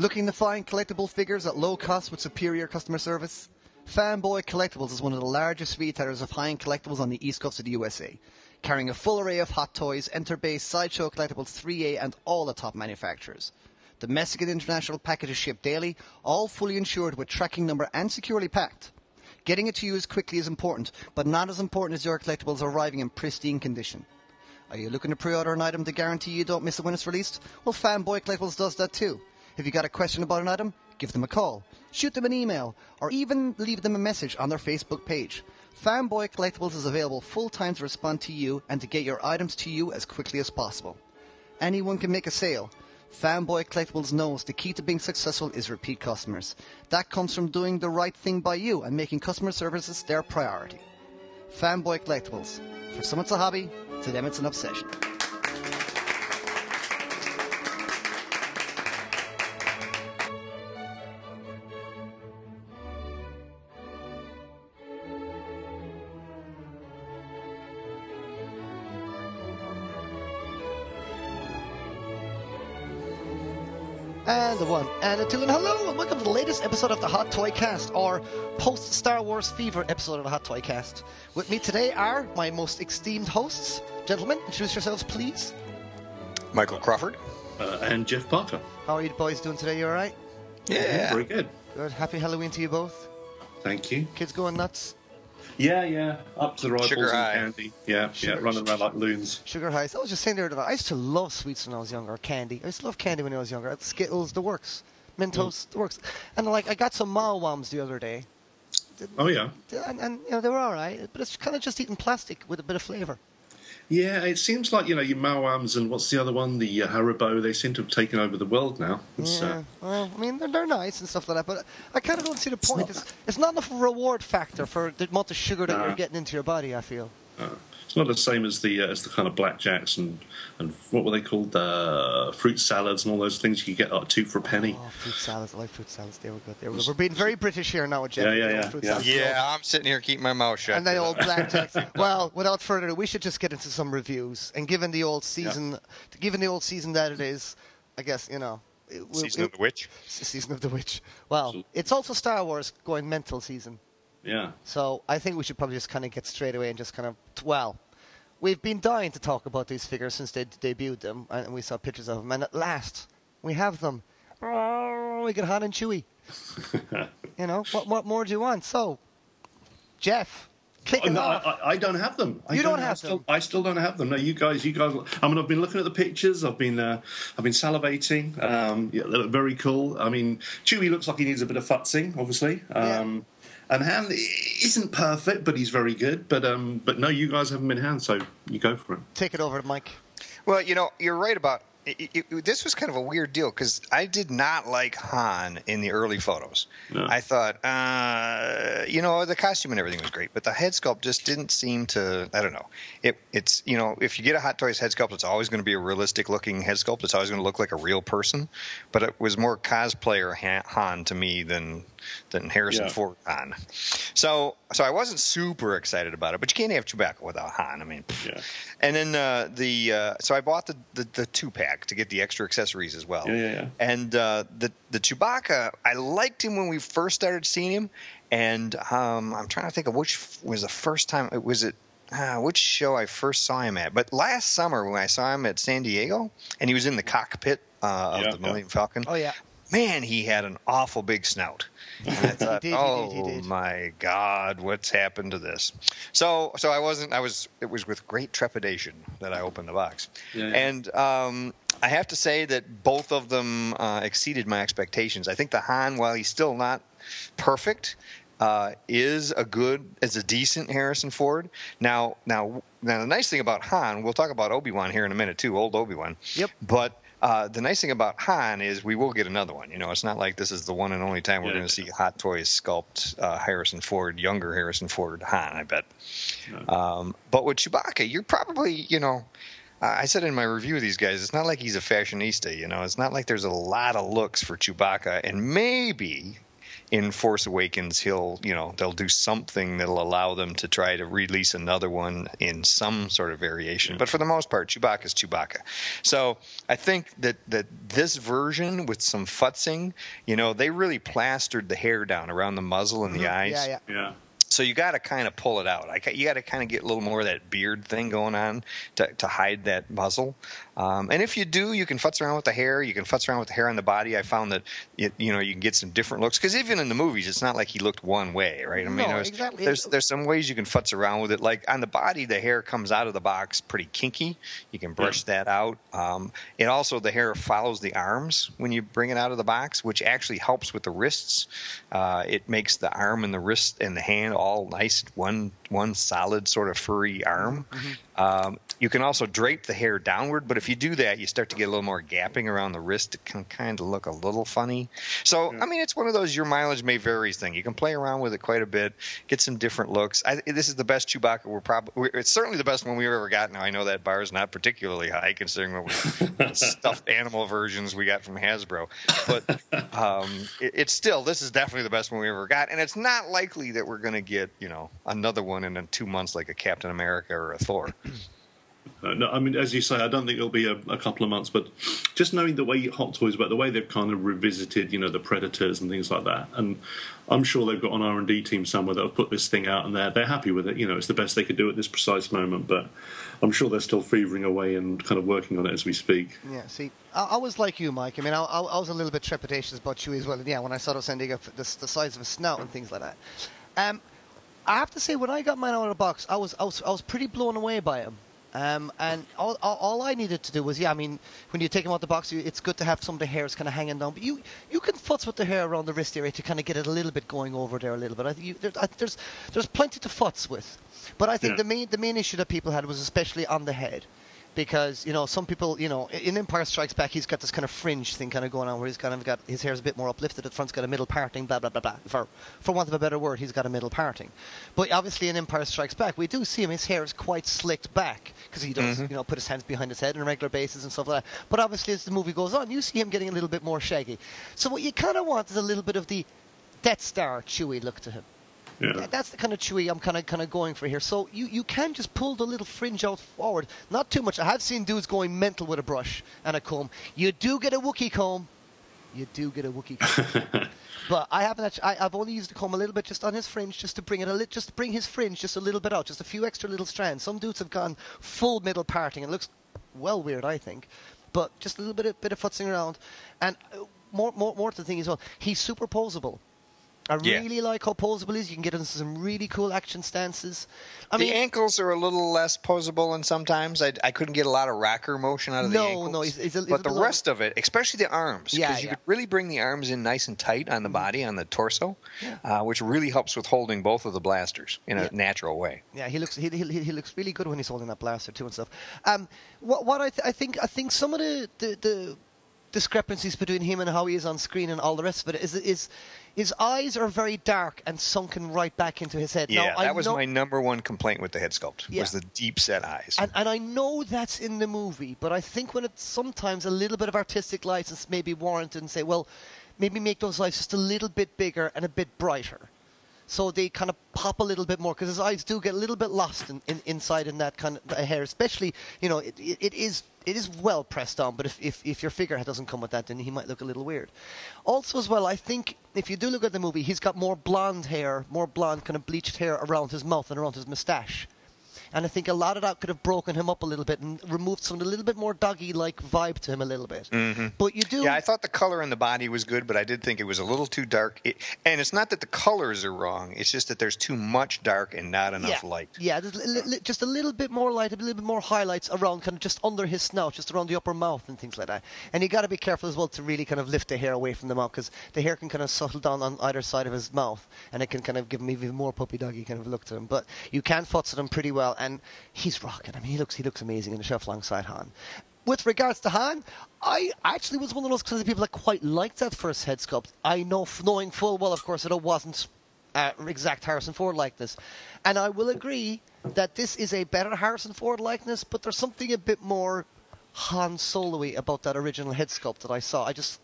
Looking to find collectible figures at low cost with superior customer service? Fanboy Collectibles is one of the largest retailers of high-end collectibles on the east coast of the USA, carrying a full array of hot toys, enter-based sideshow collectibles 3A and all the top manufacturers. Domestic and international packages shipped daily, all fully insured with tracking number and securely packed. Getting it to you as quickly is important, but not as important as your collectibles arriving in pristine condition. Are you looking to pre-order an item to guarantee you don't miss it when it's released? Well, Fanboy Collectibles does that too. If you got a question about an item, give them a call, shoot them an email, or even leave them a message on their Facebook page. Fanboy Collectibles is available full time to respond to you and to get your items to you as quickly as possible. Anyone can make a sale. Fanboy Collectibles knows the key to being successful is repeat customers. That comes from doing the right thing by you and making customer services their priority. Fanboy Collectibles. For some it's a hobby, to them it's an obsession. And the one, and the two, and hello, and welcome to the latest episode of the Hot Toy Cast, our post Star Wars Fever episode of the Hot Toy Cast. With me today are my most esteemed hosts. Gentlemen, introduce yourselves, please. Michael Crawford. Uh, and Jeff Parker. How are you boys doing today? You alright? Yeah. Very good. Good. Happy Halloween to you both. Thank you. Kids going nuts. Yeah, yeah. Up to the rifles Sugar and high. candy. Yeah, Sugar- yeah. Running around like loons. Sugar highs. I was just saying the other day, I used to love sweets when I was younger, candy. I used to love candy when I was younger. Skittles, the works. Mentos, mm. the works. And like, I got some Maoams the other day, Oh yeah. and, and you know they were all right, but it's kind of just eating plastic with a bit of flavour. Yeah, it seems like you know your Maoams and what's the other one, the uh, Haribo. They seem to have taken over the world now. It's, Yeah, uh, well, I mean, they're, they're nice and stuff like that, but I kind of don't see the point. It's, it's not enough reward factor for the amount of sugar that Nah. you're getting into your body, I feel. uh, it's not the same as the uh, as the kind of blackjacks and and what were they called, uh, fruit salads and all those things you get like two for a penny. Oh, fruit salads. I like fruit salads. They were good. They were good. We're being very British here now, Jeff. Yeah, yeah, with the old yeah, fruit yeah. salads. Yeah, I'm sitting here keeping my mouth shut. And the old blackjacks. well, without further ado, we should just get into some reviews. And given the old season, given the old season that it is, I guess you know. It, will- Season of the Witch. Season of the Witch. Well, Absolutely. it's also Star Wars going mental season. Yeah. So I think we should probably just kind of get straight away and just kind of well, we've been dying to talk about these figures since they debuted them, and we saw pictures of them, and at last we have them. Oh, we get Han and Chewie. you know what? What more do you want? So, Jeff, kick Oh, no. I, I- I don't have them. I You don't I have still, them? I still don't have them. No, you guys, you guys. I mean, I've been looking at the pictures. I've been, uh, I've been salivating. Um, yeah, they look very cool. I mean, Chewie looks like he needs a bit of futzing, obviously. Um, And Han isn't perfect, but he's very good. But um, but no, you guys haven't been Han, so you go for it. Take it over, to Mike. Well, you know, you're right about. It, it, this was kind of a weird deal because I did not like Han in the early photos. No. I thought, uh, you know, the costume and everything was great, but the head sculpt just didn't seem to. I don't know. It, it's you know, if you get a Hot Toys head sculpt, it's always going to be a realistic looking head sculpt. It's always going to look like a real person. But it was more cosplayer Han, Han to me than than Harrison Yeah. Ford Han. So so I wasn't super excited about it. But you can't have Chewbacca without Han. I mean. Yeah. And then uh, the uh, so I bought the, the, the two pack to get the extra accessories as well. Yeah, yeah, yeah. And uh, the the Chewbacca, I liked him when we first started seeing him, and um, I'm trying to think of which was the first time. it Was it uh, which show I first saw him at? But last summer when I saw him at San Diego, and he was in the cockpit uh, of Yeah, the yeah. Millennium Falcon. Oh yeah, Man, he had an awful big snout. And I thought, did, he did, oh he did." my God, what's happened to this? So, so I wasn't. I was. It was with great trepidation that I opened the box, Yeah, yeah. and um, I have to say that both of them uh, exceeded my expectations. I think the Han, while he's still not perfect, uh, is a good, is a decent Harrison Ford. Now, now, now, the nice thing about Han, we'll talk about Obi Wan here in a minute too, old Obi Wan. Yep. But uh, the nice thing about Han is we will get another one. You know, it's not like this is the one and only time we're Yeah. going to see Hot Toys sculpt uh, Harrison Ford, younger Harrison Ford Han. I bet. Um, but with Chewbacca, you're probably, you know, I said in my review of these guys, it's not like he's a fashionista. You know, it's not like there's a lot of looks for Chewbacca, and maybe in Force Awakens he'll you know they'll do something that'll allow them to try to release another one in some sort of variation. But for the most part, Chewbacca's Chewbacca. So I think that that this version with some futzing, you know, they really plastered the hair down around the muzzle and the mm-hmm. eyes. Yeah, yeah. Yeah. So you got to kind of pull it out. I, you got to kind of get a little more of that beard thing going on to, to hide that muzzle. Um, and if you do, you can futz around with the hair. You can futz around with the hair on the body. I found that it, you know you can get some different looks because even in the movies, it's not like he looked one way, right? I mean, No, there's, exactly. there's there's some ways you can futz around with it. Like on the body, the hair comes out of the box pretty kinky. You can brush that out. Um, and also the hair follows the arms when you bring it out of the box, which actually helps with the wrists. Uh, it makes the arm and the wrist and the hand all nice one one solid sort of furry arm. Mm-hmm. Um, you can also drape the hair downward, but if you do that, you start to get a little more gapping around the wrist. It can kind of look a little funny. So, I mean, it's one of those your mileage may vary thing. You can play around with it quite a bit, get some different looks. I, this is the best Chewbacca we're probably. It's certainly the best one we've ever got. Now I know that bar is not particularly high considering what we, stuffed animal versions we got from Hasbro, but um, it, it's still this is definitely the best one we ever got, and it's not likely that we're going to get you know another one in two months like a Captain America or a Thor. Uh, no, I mean, as you say, I don't think it'll be a, a couple of months, but just knowing the way Hot Toys, but the way they've kind of revisited, you know, the Predators and things like that, and I'm sure they've got an R and D team somewhere that have put this thing out, and they're they're happy with it. You know, it's the best they could do at this precise moment, but I'm sure they're still fevering away and kind of working on it as we speak. Yeah, see, I, I was like you, Mike. I mean, I, I, was a little bit trepidatious about you as well. And yeah, when I saw those ending up the, the size of a snout and things like that. Um, I have to say, when I got mine out of the box, I was I was, I was pretty blown away by him. Um, and all, all, all I needed to do was, yeah, I mean, when you take them out of the box, you, it's good to have some of the hairs kind of hanging down. But you, you can futz with the hair around the wrist area to kind of get it a little bit going over there a little bit. I think you, there, I, there's there's plenty to futz with. But I think Yeah. the main the main issue that people had was especially on the head. Because you know some people, you know, in Empire Strikes Back, he's got this kind of fringe thing kind of going on, where he's kind of got his hair's a bit more uplifted. At front's got a middle parting, blah blah blah blah. For for want of a better word, he's got a middle parting. But obviously in Empire Strikes Back, we do see him. His hair is quite slicked back because he does, mm-hmm. you know, put his hands behind his head on a regular basis and stuff like that. But obviously as the movie goes on, you see him getting a little bit more shaggy. So what you kind of want is a little bit of the Death Star Chewie look to him. Yeah. That's the kind of Chewie I'm kind of kind of going for here. So you, you can just pull the little fringe out forward, not too much. I have seen dudes going mental with a brush and a comb. You do get a Wookie comb. You do get a Wookie comb. but I haven't. Actually, I, I've only used the comb a little bit just on his fringe, just to bring it a little, just to bring his fringe just a little bit out, just a few extra little strands. Some dudes have gone full middle parting. It looks well weird, I think. But just a little bit of bit of futzing around, and uh, more more more to the thing as well. He's superposable. I Yeah. really like how posable he is. You can get into some really cool action stances. I the mean, ankles are a little less posable, and sometimes I, I couldn't get a lot of rocker motion out of No, the ankles. no, he's a- but the little- rest of it, especially the arms, because Yeah, you yeah. Mm-hmm. could really bring the arms in nice and tight on the body, on the torso, uh, which really helps with holding both of the blasters in a natural way. yeah, he looks he, he, he looks really good when he's holding that blaster too and stuff. Um, what what I, th- I think I think some of the, the the discrepancies between him and how he is on screen and all the rest of it is is his eyes are very dark and sunken right back into his head. Yeah, now, I that was know- my number one complaint with the head sculpt Yeah. was the deep set eyes. And, and I know that's in the movie, but I think when it's sometimes a little bit of artistic license may be warranted and say, well, maybe make those eyes just a little bit bigger and a bit brighter. So they kind of pop a little bit more because his eyes do get a little bit lost in, in, inside in that kind of hair, especially, you know, it, it, it is it is well pressed on, but if, if, if your figure doesn't come with that, then he might look a little weird. Also, as well, I think if you do look at the movie, he's got more blonde hair, more blonde kind of bleached hair around his mouth and around his moustache. And I think a lot of that could have broken him up a little bit and removed some a little bit more doggy-like vibe to him a little bit. But you do, Mm-hmm. Yeah, I thought the color in the body was good, but I did think it was a little too dark. It, and it's not that the colors are wrong; it's just that there's too much dark and not enough yeah, light. Yeah, there's li- li- just a little bit more light, a little bit more highlights around, kind of just under his snout, just around the upper mouth and things like that. And you got to be careful as well to really kind of lift the hair away from the mouth because the hair can kind of settle down on either side of his mouth, and it can kind of give him even more puppy doggy kind of look to him. But you can futz at him pretty well, and he's rocking. I mean, he looks he looks amazing in the shelf alongside Han. With regards to Han, I actually was one of those kinds of people that quite liked that first head sculpt. I know, knowing full well, of course, that it wasn't uh, exact Harrison Ford likeness. And I will agree that this is a better Harrison Ford likeness, but there's something a bit more Han Solo-y about that original head sculpt that I saw. I just,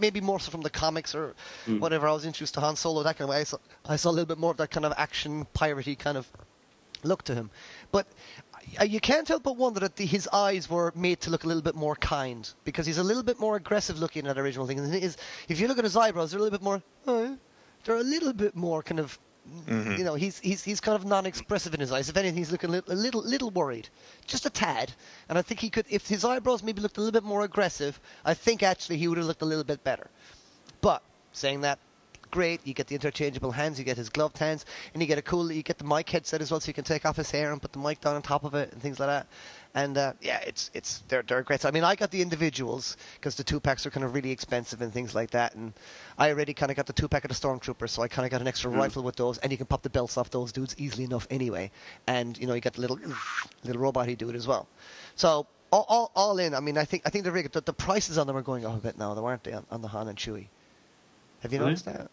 maybe more so from the comics or whatever. I was introduced to Han Solo that kind of way. I saw, I saw a little bit more of that kind of action piratey kind of look to him. But uh, you can't help but wonder that the, his eyes were made to look a little bit more kind because he's a little bit more aggressive looking in that original thing. And his, if you look at his eyebrows, they're a little bit more. Uh, they're a little bit more kind of. You know, he's he's he's kind of non-expressive in his eyes. If anything, he's looking a little, a little little worried, just a tad. And I think he could, if his eyebrows maybe looked a little bit more aggressive, I think actually he would have looked a little bit better. But saying that, great. You get the interchangeable hands, you get his gloved hands, and you get a cool. You get the mic headset as well, so you can take off his hair and put the mic down on top of it and things like that. And uh, yeah, it's it's they're they're great. So, I mean, I got the individuals because the two packs are kind of really expensive and things like that. And I already kind of got the two pack of the stormtroopers, so I kind of got an extra rifle with those, and you can pop the belts off those dudes easily enough anyway. And you know, you got the little little robot dude as well. So all, all, all in, I mean, I think I think they're really good. The, the prices on them are going up a bit now, though, aren't they, on, on the Han and Chewie? Have you noticed that?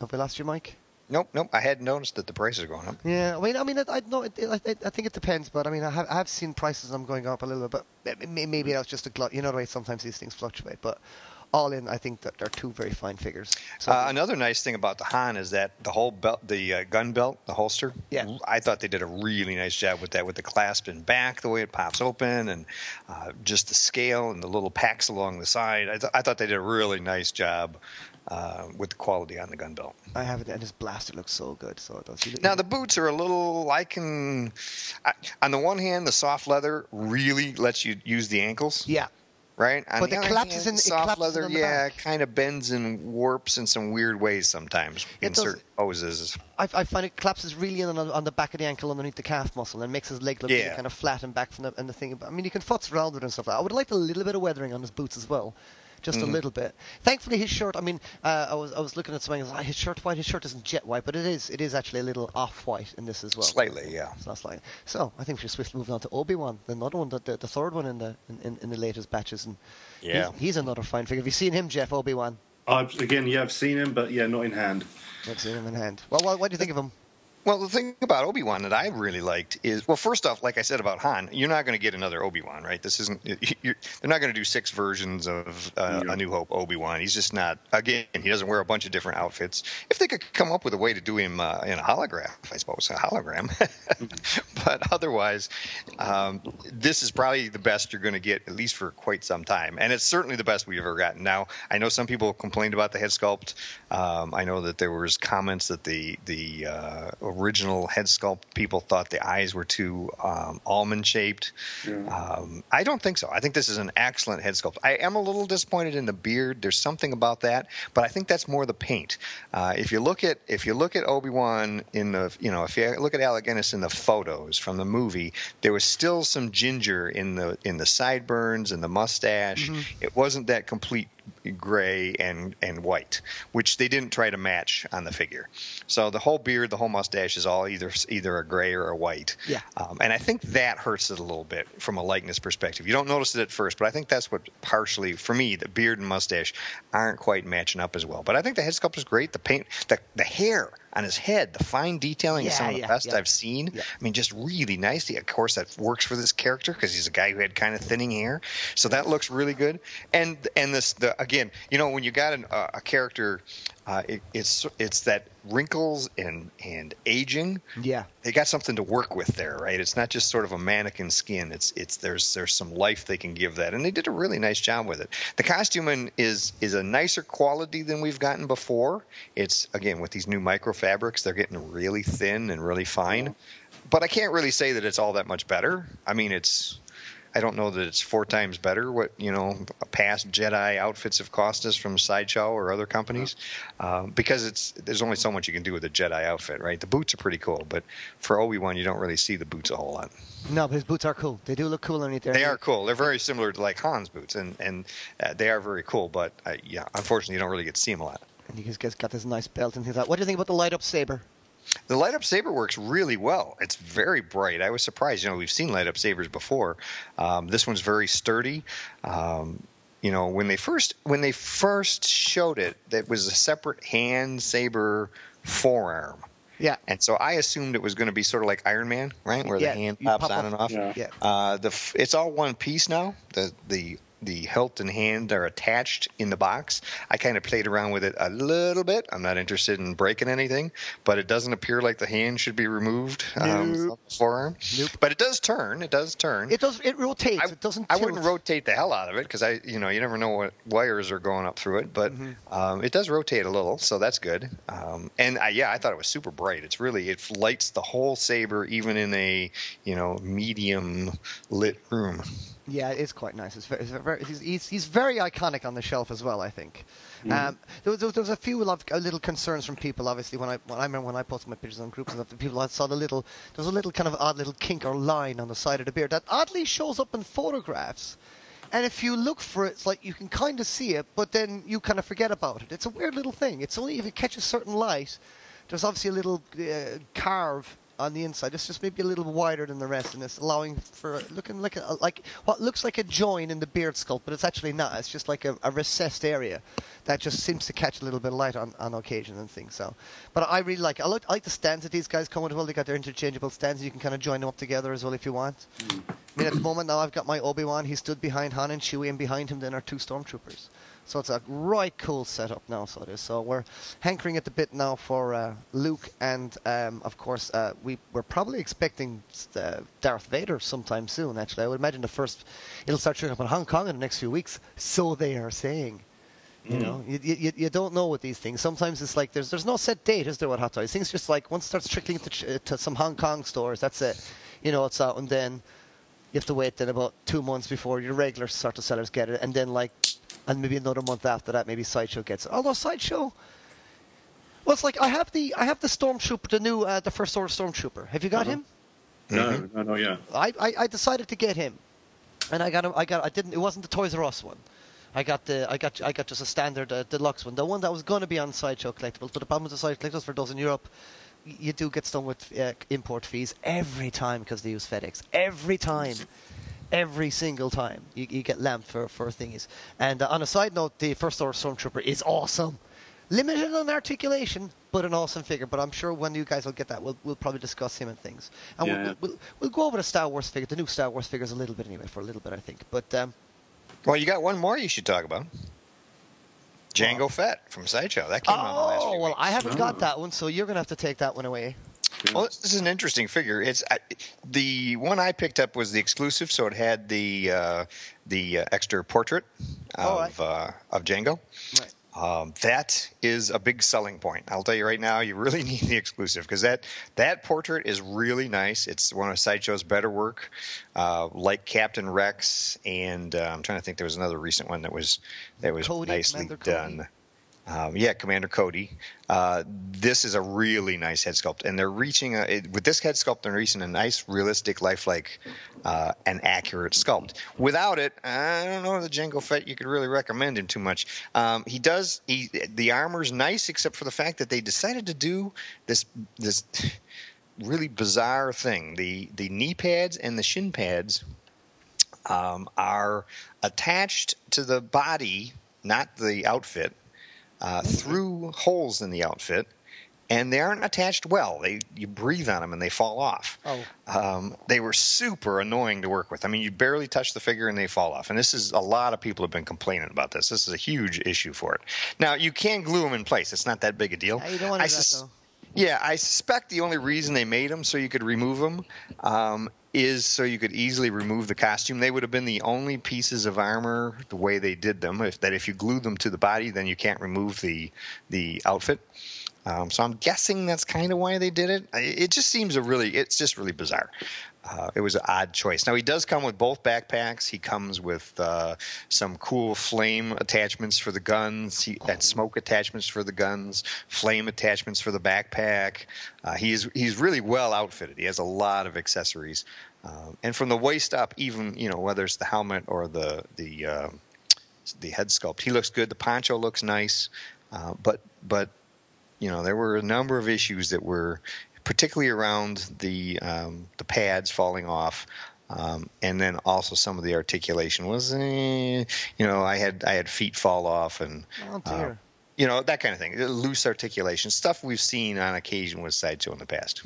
Have we lost your mic? Nope, nope. I hadn't noticed that the prices are going up. Yeah, I mean, I mean, I, I know, it, I, I think it depends, but I mean, I have, I have seen prices of them going up a little bit, but maybe that's just a glut. You know the way sometimes these things fluctuate, but all in, I think that they're two very fine figures. So, Uh, another nice thing about the Han is that the whole belt, the uh, gun belt, the holster. Yeah. I thought they did a really nice job with that, with the clasp in back, the way it pops open, and uh, just the scale and the little packs along the side. I, th- I thought they did a really nice job uh, with the quality on the gun belt. I have it, and his blaster looks so good. So it does. You- Now the boots are a little. I can, I, on the one hand, the soft leather really lets you use the ankles. yeah, right? On But the it collapses hand, in- it soft leather, the yeah, kind of bends and warps in some weird ways sometimes in does. certain poses. I, I find it collapses really on, on the back of the ankle underneath the calf muscle and makes his leg look really kind of flat and back from the and the thing. I mean, you can futz around with it and stuff like that. I would like a little bit of weathering on his boots as well. Just Mm-hmm. a little bit. Thankfully, his shirt. I mean, uh, I was I was looking at something. Like, his shirt white. His shirt isn't jet white, but it is. It is actually a little off white in this as well. Slightly, yeah. It's not slightly. So I think we should swiftly move on to Obi Wan, the another one, the, the, the third one in the in, in, in the latest batches, and Yeah. he's, he's another fine figure. Have you seen him, Jeff Obi Wan? I've, again, yeah, I've seen him, but yeah, not in hand. I've seen him in hand. Well, what, what do you think of him? Well, the thing about Obi Wan that I really liked is, well, first off, like I said about Han, you're not going to get another Obi Wan, right? This isn't. You're, they're not going to do six versions of uh, Yeah. A New Hope Obi Wan. He's just not. Again, he doesn't wear a bunch of different outfits. If they could come up with a way to do him uh, in a holograph, I suppose a hologram. but otherwise, um, this is probably the best you're going to get, at least for quite some time. And it's certainly the best we've ever gotten. Now, I know some people complained about the head sculpt. Um, I know that there was comments that the the uh, original head sculpt people thought the eyes were too um, almond shaped. Um, I don't think so. I think this is an excellent head sculpt. I am a little disappointed in the beard. There's something about that, but I think that's more the paint. Uh, if you look at if you look at Obi Wan in the you know if you look at Alec Guinness in the photos from the movie, there was still some ginger in the in the sideburns and the mustache. It wasn't that complete gray and and white, which they didn't try to match on the figure. So the whole beard, the whole mustache is all either either a gray or a white. Yeah. Um, and I think that hurts it a little bit from a likeness perspective. You don't notice it at first, but I think that's what partially for me the beard and mustache aren't quite matching up as well. But I think the head sculpt is great. The paint, the the hair on his head, the fine detailing is some of the yeah, best yeah. I've seen. Yeah. I mean, just really nicely. Of course, that works for this character because he's a guy who had kind of thinning hair, so that looks really good. And and this the again, you know, when you got an, uh, a character, uh, it, it's it's that wrinkles and and aging. Yeah. They got something to work with there, right? It's not just sort of a mannequin skin. It's it's there's there's some life they can give that, and they did a really nice job with it. The costuming is is a nicer quality than we've gotten before. It's again with these new micro fabrics, they're getting really thin and really fine. But I can't really say that it's all that much better. I mean, it's I don't know that it's four times better what you know past Jedi outfits have cost us from Sideshow or other companies, um, because it's there's only so much you can do with a Jedi outfit, right? The boots are pretty cool, but for Obi Wan, you don't really see the boots a whole lot. No, but his boots are cool. They do look cool underneath there. They are cool. They're very similar to like Han's boots, and and uh, they are very cool. But uh, yeah, unfortunately, you don't really get to see them a lot. And he's got got this nice belt and things like. What do you think about the light up saber? The light up saber works really well. It's very bright. I was surprised. You know, we've seen light up sabers before. Um, this one's very sturdy. Um, you know, when they first when they first showed it, that was a separate hand saber forearm. Yeah. And so I assumed it was going to be sort of like Iron Man, right, where Yeah, the hand pops pop on and off- off. Yeah. Yeah. Uh, the it's all one piece now. The the the hilt and hand are attached in the box. I kind of played around with it a little bit. I'm not interested in breaking anything, but it doesn't appear like the hand should be removed um, Nope. the forearm. Nope. But it does turn. It does turn. It does. It rotates. I, it doesn't. I tilt. wouldn't rotate the hell out of it because I, you know, you never know what wires are going up through it. But Mm-hmm. um, it does rotate a little, so that's good. Um, and I, yeah, I thought it was super bright. It's really it lights the whole saber, even in a you know medium lit room. Yeah, it's quite nice. It's very, it's very, he's, he's, he's very iconic on the shelf as well. I think. Um, there, was, there was a few lo- uh, little concerns from people. Obviously, when I when I remember when I posted my pictures on groups and stuff, the people I saw the little there's a little kind of odd little kink or line on the side of the beard that oddly shows up in photographs. And if you look for it, it's like you can kind of see it, but then you kind of forget about it. It's a weird little thing. It's only if it catches certain light. There's obviously a little uh, carve on the inside. It's just maybe a little wider than the rest, and it's allowing for looking like a, like what looks like a join in the beard sculpt, but it's actually not. It's just like a, a recessed area that just seems to catch a little bit of light on, on occasion and things. So, but I really like. I like, I like the stands that these guys come with. Well, they got their interchangeable stands. And you can kind of join them up together as well if you want. Mm. I mean, at the moment now, I've got my Obi Wan. He stood behind Han and Chewie, and behind him then are two stormtroopers. So it's a right cool setup now. So it is. So we're hankering at the bit now for uh, Luke, and um, of course uh, we we're probably expecting uh, Darth Vader sometime soon. Actually, I would imagine the first it'll start showing up in Hong Kong in the next few weeks. So they are saying. You know, you, you, you don't know with these things. Sometimes it's like there's there's no set date, is there? What hot toys? Things just like once it starts trickling to, ch- to some Hong Kong stores, that's it. You know, it's out, and then you have to wait then about two months before your regular sort of sellers get it, and then like, and maybe another month after that, maybe Sideshow gets it. Although Sideshow, well, it's like I have the I have the Stormtrooper, the new uh, the first order Stormtrooper. Have you got Uh-huh. him? No, no, no, yeah. I, I I decided to get him, and I got him. I got I didn't. It wasn't the Toys R Us one. I got the I got I got just a standard uh, deluxe one, the one that was going to be on Sideshow Collectibles. But the problem with the Sideshow Collectibles for those in Europe, you do get stung with uh, import fees every time because they use FedEx. Every time. Every single time you, you get lamped for, for thingies. And uh, on a side note, the First Order Stormtrooper is awesome. Limited on articulation, but an awesome figure. But I'm sure when you guys will get that, we'll, we'll probably discuss him and things. And Yeah, we'll, we'll, we'll go over the Star Wars figure, the new Star Wars figures a little bit anyway, for a little bit, I think. But um, Well, you got one more you should talk about. Jango Fett from Sideshow. That came out in the last year. oh well, weeks. I haven't got Oh. that one, so you're gonna have to take that one away. Well, this is an interesting figure. It's I, the one I picked up was the exclusive, so it had the uh, the uh, extra portrait of uh, of Jango. Right. Um, that is a big selling point. I'll tell you right now, you really need the exclusive because that that portrait is really nice. It's one of Sideshow's better work, uh, like Captain Rex, and uh, I'm trying to think. There was another recent one that was that was Cody, nicely done. Cody. Um, yeah, Commander Cody. Uh, this is a really nice head sculpt, and they're reaching a, it, with this head sculpt. They're reaching a nice, realistic, lifelike, uh, and accurate sculpt. Without it, I don't know the Jango Fett. You could really recommend him too much. Um, he does. He the armor's nice, except for the fact that they decided to do this this really bizarre thing. The the knee pads and the shin pads um, are attached to the body, not the outfit, uh, through holes in the outfit, and they aren't attached well. They you breathe on them and they fall off. Oh. Um, they were super annoying to work with. I mean, you barely touch the figure and they fall off. And this is a lot of people have been complaining about this. This is a huge issue for it. Now you can glue them in place. It's not that big a deal. Yeah, you don't want to I that. Yeah, I suspect the only reason they made them so you could remove them um, is so you could easily remove the costume. They would have been the only pieces of armor the way they did them. If that if you glue them to the body, then you can't remove the the outfit. Um, so I'm guessing that's kind of why they did it. It just seems a really, it's just really bizarre. Uh, it was an odd choice. Now he does come with both backpacks. He comes with uh, some cool flame attachments for the guns, he, and smoke attachments for the guns, flame attachments for the backpack. Uh, he's he's really well outfitted. He has a lot of accessories, um, and from the waist up, even you know whether it's the helmet or the the um, the head sculpt, he looks good. The poncho looks nice, uh, but but you know there were a number of issues that were particularly around the um, the pads falling off. Um, and then also some of the articulation was, eh, you know, I had I had feet fall off and Oh uh, you know that kind of thing, loose articulation, stuff we've seen on occasion with sideshow in the past.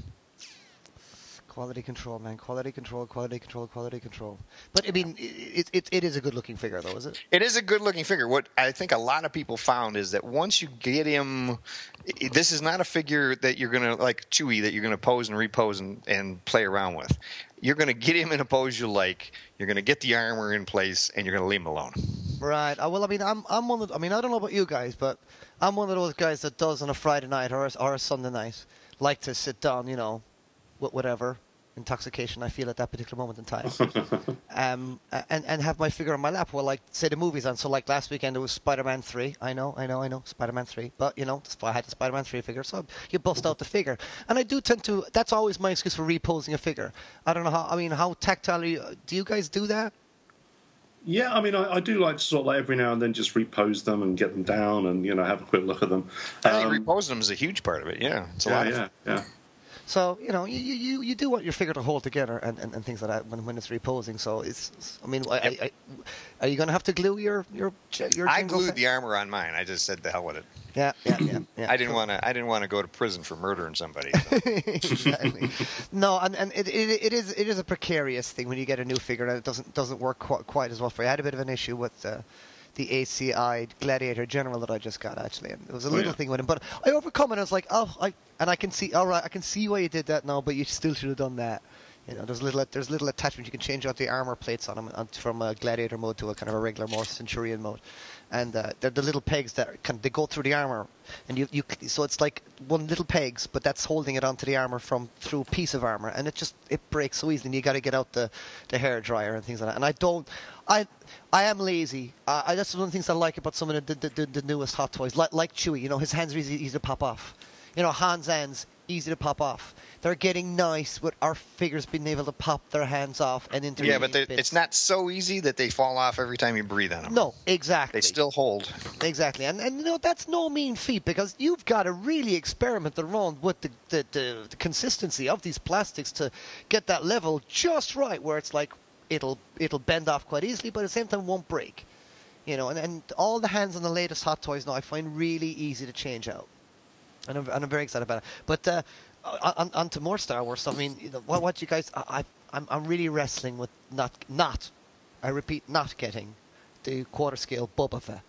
Quality control, man. Quality control, quality control, quality control. But I mean, it, it, it is a good looking figure, though, is it? It is a good looking figure. What I think a lot of people found is that once you get him, this is not a figure that you're going to, like Chewie, that you're going to pose and repose and, and play around with. You're going to get him in a pose you like. You're going to get the armor in place, and you're going to leave him alone. Right. Uh, well, I mean, I'm I'm one of. I mean, I don't know about you guys, but I'm one of those guys that does on a Friday night or a, or a Sunday night like to sit down, you know, whatever intoxication I feel at that particular moment in time, um, and and have my figure on my lap while like say the movies on. So like last weekend it was Spider-Man three. I know, I know, I know, Spider-Man three. But you know, I had the Spider-Man three figure, so you bust out the figure, and I do tend to. That's always my excuse for reposing a figure. I don't know how. I mean, how tactile you, do you guys do that? Yeah, I mean, I, I, do like to sort of like every now and then just repose them and get them down and you know have a quick look at them. I think um, reposing them is a huge part of it. Yeah, it's a yeah, lot. Yeah, yeah. So you know, you, you, you do want your figure to hold together and, and, and things like that when, when it's reposing. So it's, I mean. I, I, are you going to have to glue your your your? I glued thing? the armor on mine. I just said the hell with it. Yeah, yeah, yeah. yeah. I didn't want to. I didn't want to go to prison for murdering somebody. So. exactly. No, and, and it, it, it is it is a precarious thing when you get a new figure and it doesn't doesn't work quite, quite as well for you. I had a bit of an issue with. Uh, the ACI Gladiator General that I just got actually, and it was a oh, little yeah. thing with him. But I overcome it. I was like, oh, I and I can see, all right, I can see why you did that now, but you still should have done that. You know, there's little there's little attachment you can change out the armor plates on them from a gladiator mode to a kind of a regular, more centurion mode, and uh, they're the little pegs that can they go through the armor, and you you so it's like one little pegs, but that's holding it onto the armor from through a piece of armor, and it just it breaks so easily. and You got to get out the the hair dryer and things like that. And I don't, I I am lazy. I, that's one of the things I like about some of the the, the, the newest hot toys, like like Chewie. You know, his hands are easy, easy to pop off. You know, Hans ends easy to pop off. They're getting nice with our figures being able to pop their hands off and into. Yeah, but it's not so easy that they fall off every time you breathe on them. No, exactly. They still hold. Exactly, and and you know that's no mean feat because you've got to really experiment around with the the, the, the consistency of these plastics to get that level just right, where it's like it'll it'll bend off quite easily, but at the same time won't break. You know, and, and all the hands on the latest Hot Toys now I find really easy to change out and I'm, and I'm very excited about it. But uh, on, on to more Star Wars stuff. I mean, what, what you guys? I, I'm I'm really wrestling with not not. I repeat, not getting the quarter scale Boba Fett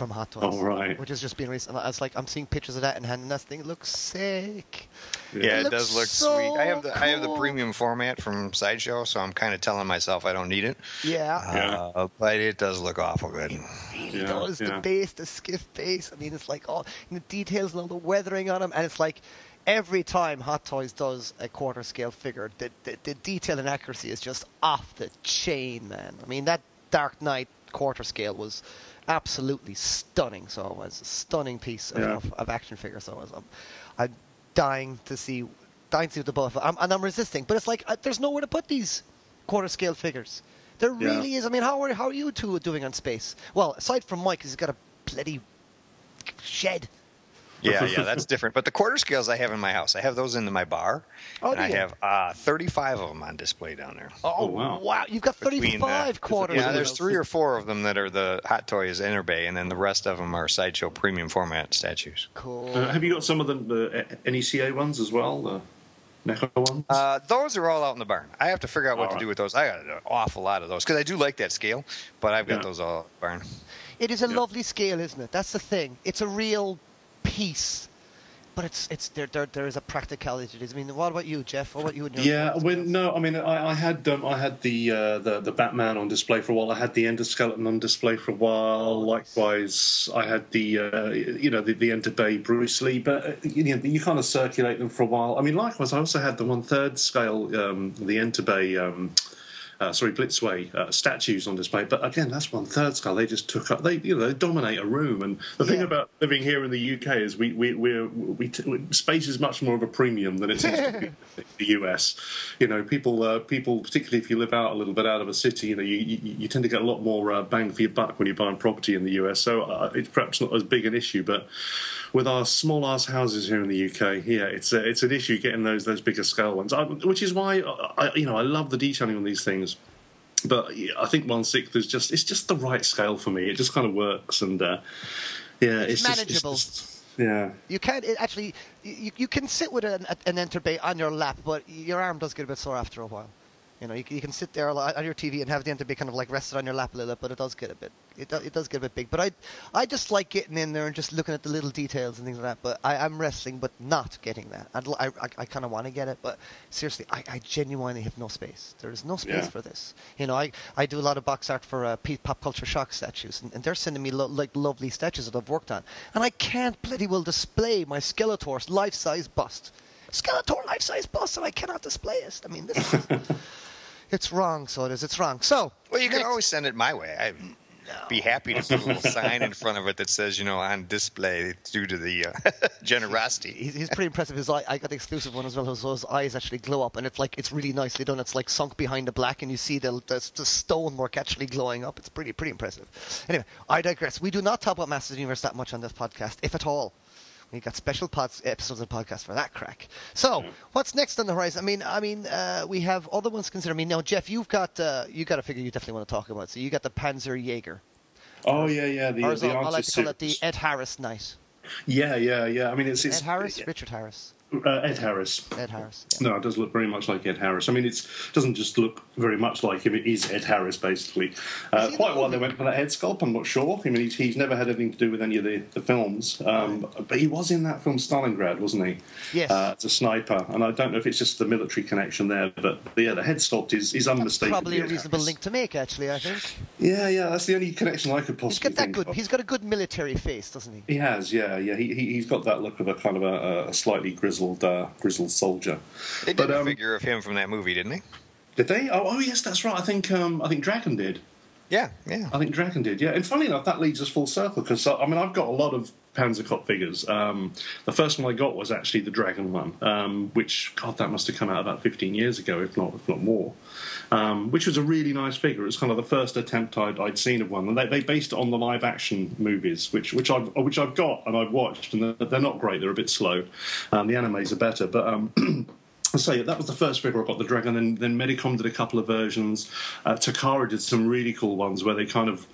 from Hot Toys. Oh, right. Which has just being been recent. It's like I'm seeing pictures of that in hand, and that thing looks sick. Yeah, it, it does look so sweet. I have the cool. I have the premium format from Sideshow, so I'm kind of telling myself I don't need it. Yeah. Uh, but it does look awful good. It really Yeah, does. The yeah. base, the skiff base. I mean, it's like all the details and all the weathering on them, and it's like every time Hot Toys does a quarter scale figure, the, the, the detail and accuracy is just off the chain, man. I mean, that Dark Knight quarter scale was absolutely stunning. So it was a stunning piece of, Yeah. of, of action figure. So I was, um, I'm dying to see, dying to see the buff, I'm, and I'm resisting. But it's like uh, there's nowhere to put these quarter scale figures. There Yeah. really is. I mean, how are how are you two doing on space? Well, aside from Mike, he's got a bloody shed. Yeah, yeah, that's different. But the quarter scales I have in my house, I have those in my bar, Oh, and do I you? have uh, 35 of them on display down there. Oh, wow. wow. You've got Between, 35 uh, quarters. Yeah, there's three or four of them that are the Hot Toys Enterbay, and then the rest of them are Sideshow premium format statues. Cool. Uh, have you got some of the, the NECA ones as well? The NECA ones? Uh, those are all out in the barn. I have to figure out what All to right. do with those. I got an awful lot of those because I do like that scale, but I've got Yeah. those all in the barn. It is a Yeah. lovely scale, isn't it? That's the thing. It's a real piece, but it's it's there. There, there is a practicality to this. I mean, what about you, Jeff? What about you? Yeah, when no, I mean, I, I had um, I had the, uh, the the Batman on display for a while. I had the endoskeleton on display for a while. Likewise, I had the uh, you know the, the Enterbay Bruce Lee, but uh, you know you kind of circulate them for a while. I mean, likewise, I also had the one third scale um, the Enterbay. Um, uh, sorry, Blitzway uh, statues on display, but again, that's one third scale. They just took up. They you know they dominate a room, and the thing about living here in the UK is we we we're, we t- space is much more of a premium than it seems to be in the US. You know, people uh, people particularly if you live out a little bit out of a city, you know, you, you, you tend to get a lot more uh, bang for your buck when you're buying property in the US. So uh, it's perhaps not as big an issue, but with our small ass houses here in the UK, yeah, it's a, it's an issue getting those those bigger scale ones. I, which is why I, I- you know I love the detailing on these things. But I think one sixth is just it's just the right scale for me. It just kind of works, and uh, yeah, It's it's, just- manageable. Just, Yeah. You can't it actually. You, you can sit with an, an Enterbay on your lap, but your arm does get a bit sore after a while. You know, you, can- you can sit there on your TV and have the Enterbay kind of like rested on your lap a little bit, but it does get a bit. It, do, it does get a bit big. But I, I just like getting in there and just looking at the little details and things like that. But I, I'm wrestling, but not getting that. I'd, I, I, I kind of want to get it, but seriously, I, I genuinely have no space. There is no space Yeah. for this. You know, I, I do a lot of box art for uh, pop culture shock statues, and, and they're sending me lo- like lovely statues that I've worked on, and I can't bloody well display my Skeletor's life-size bust. Skeletor life-size bust, and I cannot display it. I mean, this is, it's wrong. So it is. It's wrong. So Well, you can next- always send it my way. I'd be happy to put a little sign in front of it that says, you know, on display due to the uh, generosity. He's, he's pretty impressive. His eye, I got the exclusive one as well. So his eyes actually glow up, and it's like it's really nicely done. It's like sunk behind the black, and you see the the, the stonework actually glowing up. It's pretty pretty impressive. Anyway, I digress. We do not talk about Masters of the Universe that much on this podcast, if at all. We got special pods, episodes of the podcast for that crack. So, what's next on the horizon? I mean, I mean, uh, we have other ones consider. I mean, now Jeff, you've got uh, you got a figure you definitely want to talk about. So you got the Panzer Jaeger, Oh yeah, yeah. The, or the I like to call it the. Ed Harris Knight. Yeah, yeah, yeah. I mean, it's, it's Ed Harris, Richard Harris, Uh, Ed Harris. Ed Harris. Yeah. No, it does look very much like Ed Harris. I mean, it doesn't just look very much like him. It is Ed Harris, basically. Uh, quite why they went for that head sculpt, I'm not sure. I mean, he's, he's never had anything to do with any of the, the films. Um, But he was in that film Stalingrad, wasn't he? Yes. Uh, as a sniper. And I don't know if it's just the military connection there, but yeah, the head sculpt is, is unmistakably Probably a Ed reasonable Harris. link to make, actually. I think Yeah, yeah, that's the only connection I could he's possibly got that good. of. He's got a good military face, doesn't he? He has, yeah, yeah. He, he he's got that look of a kind of a, a slightly grizzled uh, grizzled soldier. They did But, a um, figure of him from that movie, didn't they? Did they? Oh, oh yes, that's right. I think um, I think Dragon did. Yeah, yeah. I think Dragon did. Yeah, and funny enough, that leads us full circle because I mean I've got a lot of Panzerkopf figures. Um, the first one I got was actually the Dragon one, um, which God that must have come out about 15 years ago, if not if not more. Um, which was a really nice figure. It was kind of the first attempt I'd, I'd seen of one, and they, they based it on the live action movies, which which I've which I've got and I've watched, and they're, they're not great. They're a bit slow. Um, the animes are better, but. Um, I say that was the first figure I got, the Dragon. Then, then Medicom did a couple of versions. Uh, Takara did some really cool ones where they kind of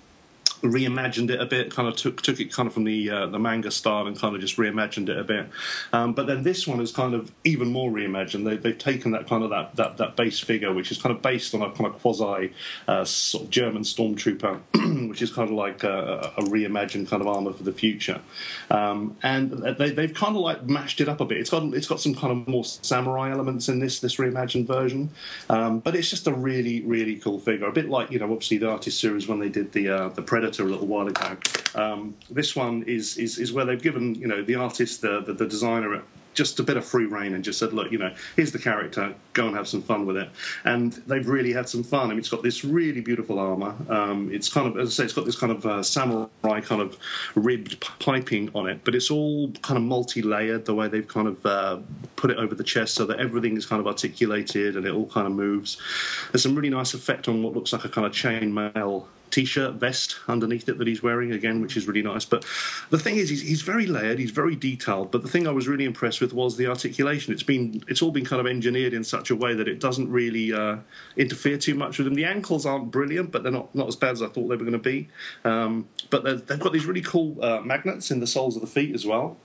reimagined it a bit, kind of took took it kind of from the uh, the manga style and kind of just reimagined it a bit. Um, but then this one is kind of even more reimagined. They, they've taken that kind of that, that that base figure, which is kind of based on a kind of quasi uh, sort of German stormtrooper, which is kind of like a, a reimagined kind of armor for the future. Um, and they, they've kind of like mashed it up a bit. It's got it's got some kind of more samurai elements in this this reimagined version, um, but it's just a really really cool figure. A bit like you know obviously the artist series when they did the uh, the Predator a little while ago. Um, this one is, is is where they've given you know the artist the the, the designer just a bit of free reign and just said, look, you know, here's the character, go and have some fun with it. And they've really had some fun. I mean, it's got this really beautiful armor. Um, it's kind of, as I say, it's got this kind of uh, samurai kind of ribbed piping on it, but it's all kind of multi-layered. The way they've kind of uh, put it over the chest so that everything is kind of articulated and it all kind of moves. There's some really nice effect on what looks like a kind of chainmail t-shirt vest underneath it that he's wearing again which is really nice but the thing is he's, he's very layered he's very detailed but the thing i was really impressed with was the articulation it's been it's all been kind of engineered in such a way that it doesn't really uh, interfere too much with them. the ankles aren't brilliant but they're not not as bad as i thought they were going to be um, but they've got these really cool uh, magnets in the soles of the feet as well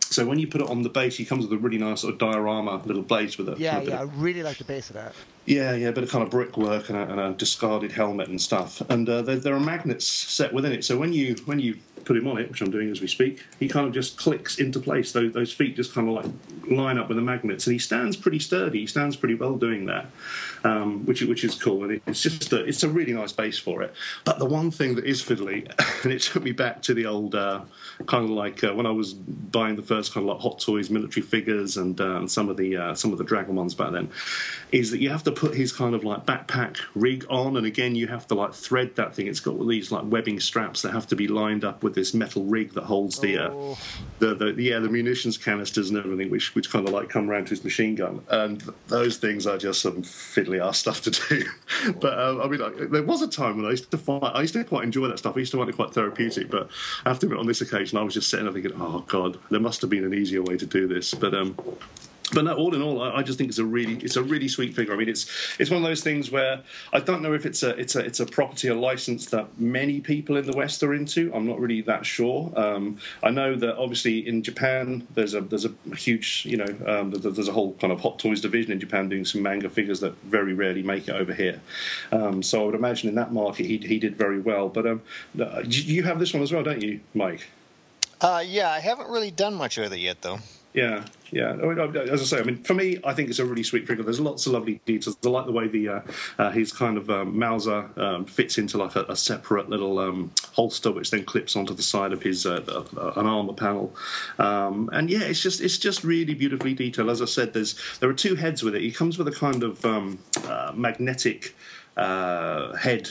so when you put it on the base, he comes with a really nice sort of diorama little blades with it. Yeah, yeah. I really like the base of that. Yeah, yeah, a bit of kind of brickwork and a, and a discarded helmet and stuff. And uh, there, there are magnets set within it. So when you when you put him on it, which I'm doing as we speak, he kind of just clicks into place. Those, those feet just kind of like line up with the magnets, and he stands pretty sturdy. He stands pretty well doing that, um, which which is cool. And it's just a, it's a really nice base for it. But the one thing that is fiddly, and it took me back to the old uh, kind of like uh, when I was buying the first kind of like Hot Toys military figures and, uh, and some of the uh, some of the Dragon ones back then, is that you have to put his kind of like backpack rig on, and again you have to like thread that thing. It's got all these like webbing straps that have to be lined up with this metal rig that holds the uh, Oh. the, the yeah the munitions canisters and everything, which which kind of like come around to his machine gun, and those things are just some fiddly ass stuff to do. but um, I mean, like, there was a time when I used to find I used to quite enjoy that stuff. I used to find it quite therapeutic. But after on this occasion, I was just sitting there thinking, oh god, there must have been an easier way to do this. But um, but no, all in all, I, I, just think it's a really it's a really sweet figure. I mean, it's it's one of those things where I don't know if it's a it's a it's a property, a license that many people in the West are into. I'm not really that sure. Um, I know that obviously in Japan there's a there's a huge you know um, there's a whole kind of hot toys division in Japan doing some manga figures that very rarely make it over here. Um, so I would imagine in that market he he did very well. But um, you have this one as well, don't you, Mike? Uh, yeah, I haven't really done much with it yet, though. Yeah, yeah. As I say, I mean, for me, I think it's a really sweet figure. There's lots of lovely details. I like the way the uh, uh, his kind of um, Mauser um, fits into like a, a separate little um, holster, which then clips onto the side of his uh, uh an armor panel. Um, and yeah, it's just it's just really beautifully detailed. As I said, there's there are two heads with it. He comes with a kind of um, uh, magnetic uh, head,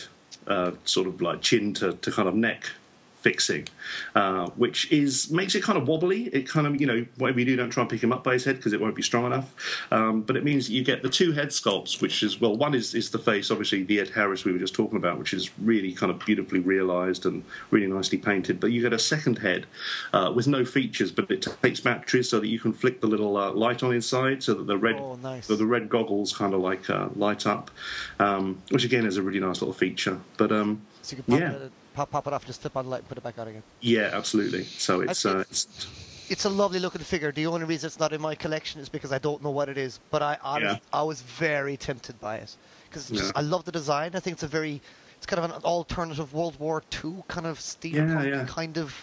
sort of like chin to, to kind of neck fixing, uh, which is makes it kind of wobbly. It kind of you know whatever you do, don't try and pick him up by his head because it won't be strong enough. Um, but it means you get the two head sculpts, which is well, one is is the face, obviously the Ed Harris we were just talking about, which is really kind of beautifully realised and really nicely painted. But you get a second head uh, with no features, but it takes batteries so that you can flick the little uh, light on inside, so that the red oh, nice. so the red goggles kind of like uh, light up, um, which again is a really nice little feature. But um, so yeah pop, pop it off, just flip on the light and put it back on again. Yeah, absolutely. So it's, uh, it's it's a lovely looking figure. The only reason it's not in my collection is because I don't know what it is. But I I, yeah. was, I was very tempted by it because yeah. I love the design. I think it's a very it's kind of an alternative World War II kind of steampunk yeah, kind of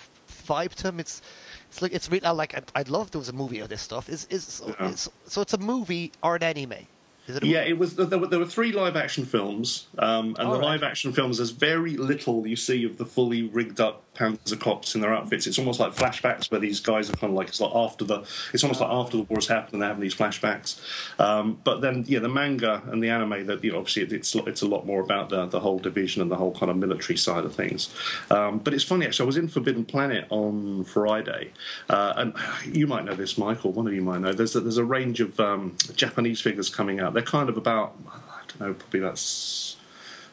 vibe to him. It's it's like it's really like I'd, I'd love there was a movie of this stuff. Is is so, so it's a movie or an anime. It yeah, it was. There were, there were three live action films, um, and All the right. live action films. There's very little you see of the fully rigged up Panzer cops in their outfits. It's almost like flashbacks where these guys are kind of like it's like after the. It's almost like after the war has happened and they're having these flashbacks. Um, but then, yeah, the manga and the anime. That you know, obviously it's it's a lot more about the the whole division and the whole kind of military side of things. Um, but it's funny actually. I was in Forbidden Planet on Friday, uh, and you might know this, Michael. One of you might know. There's a, there's a range of um, Japanese figures coming out. They're kind of about I don't know, probably about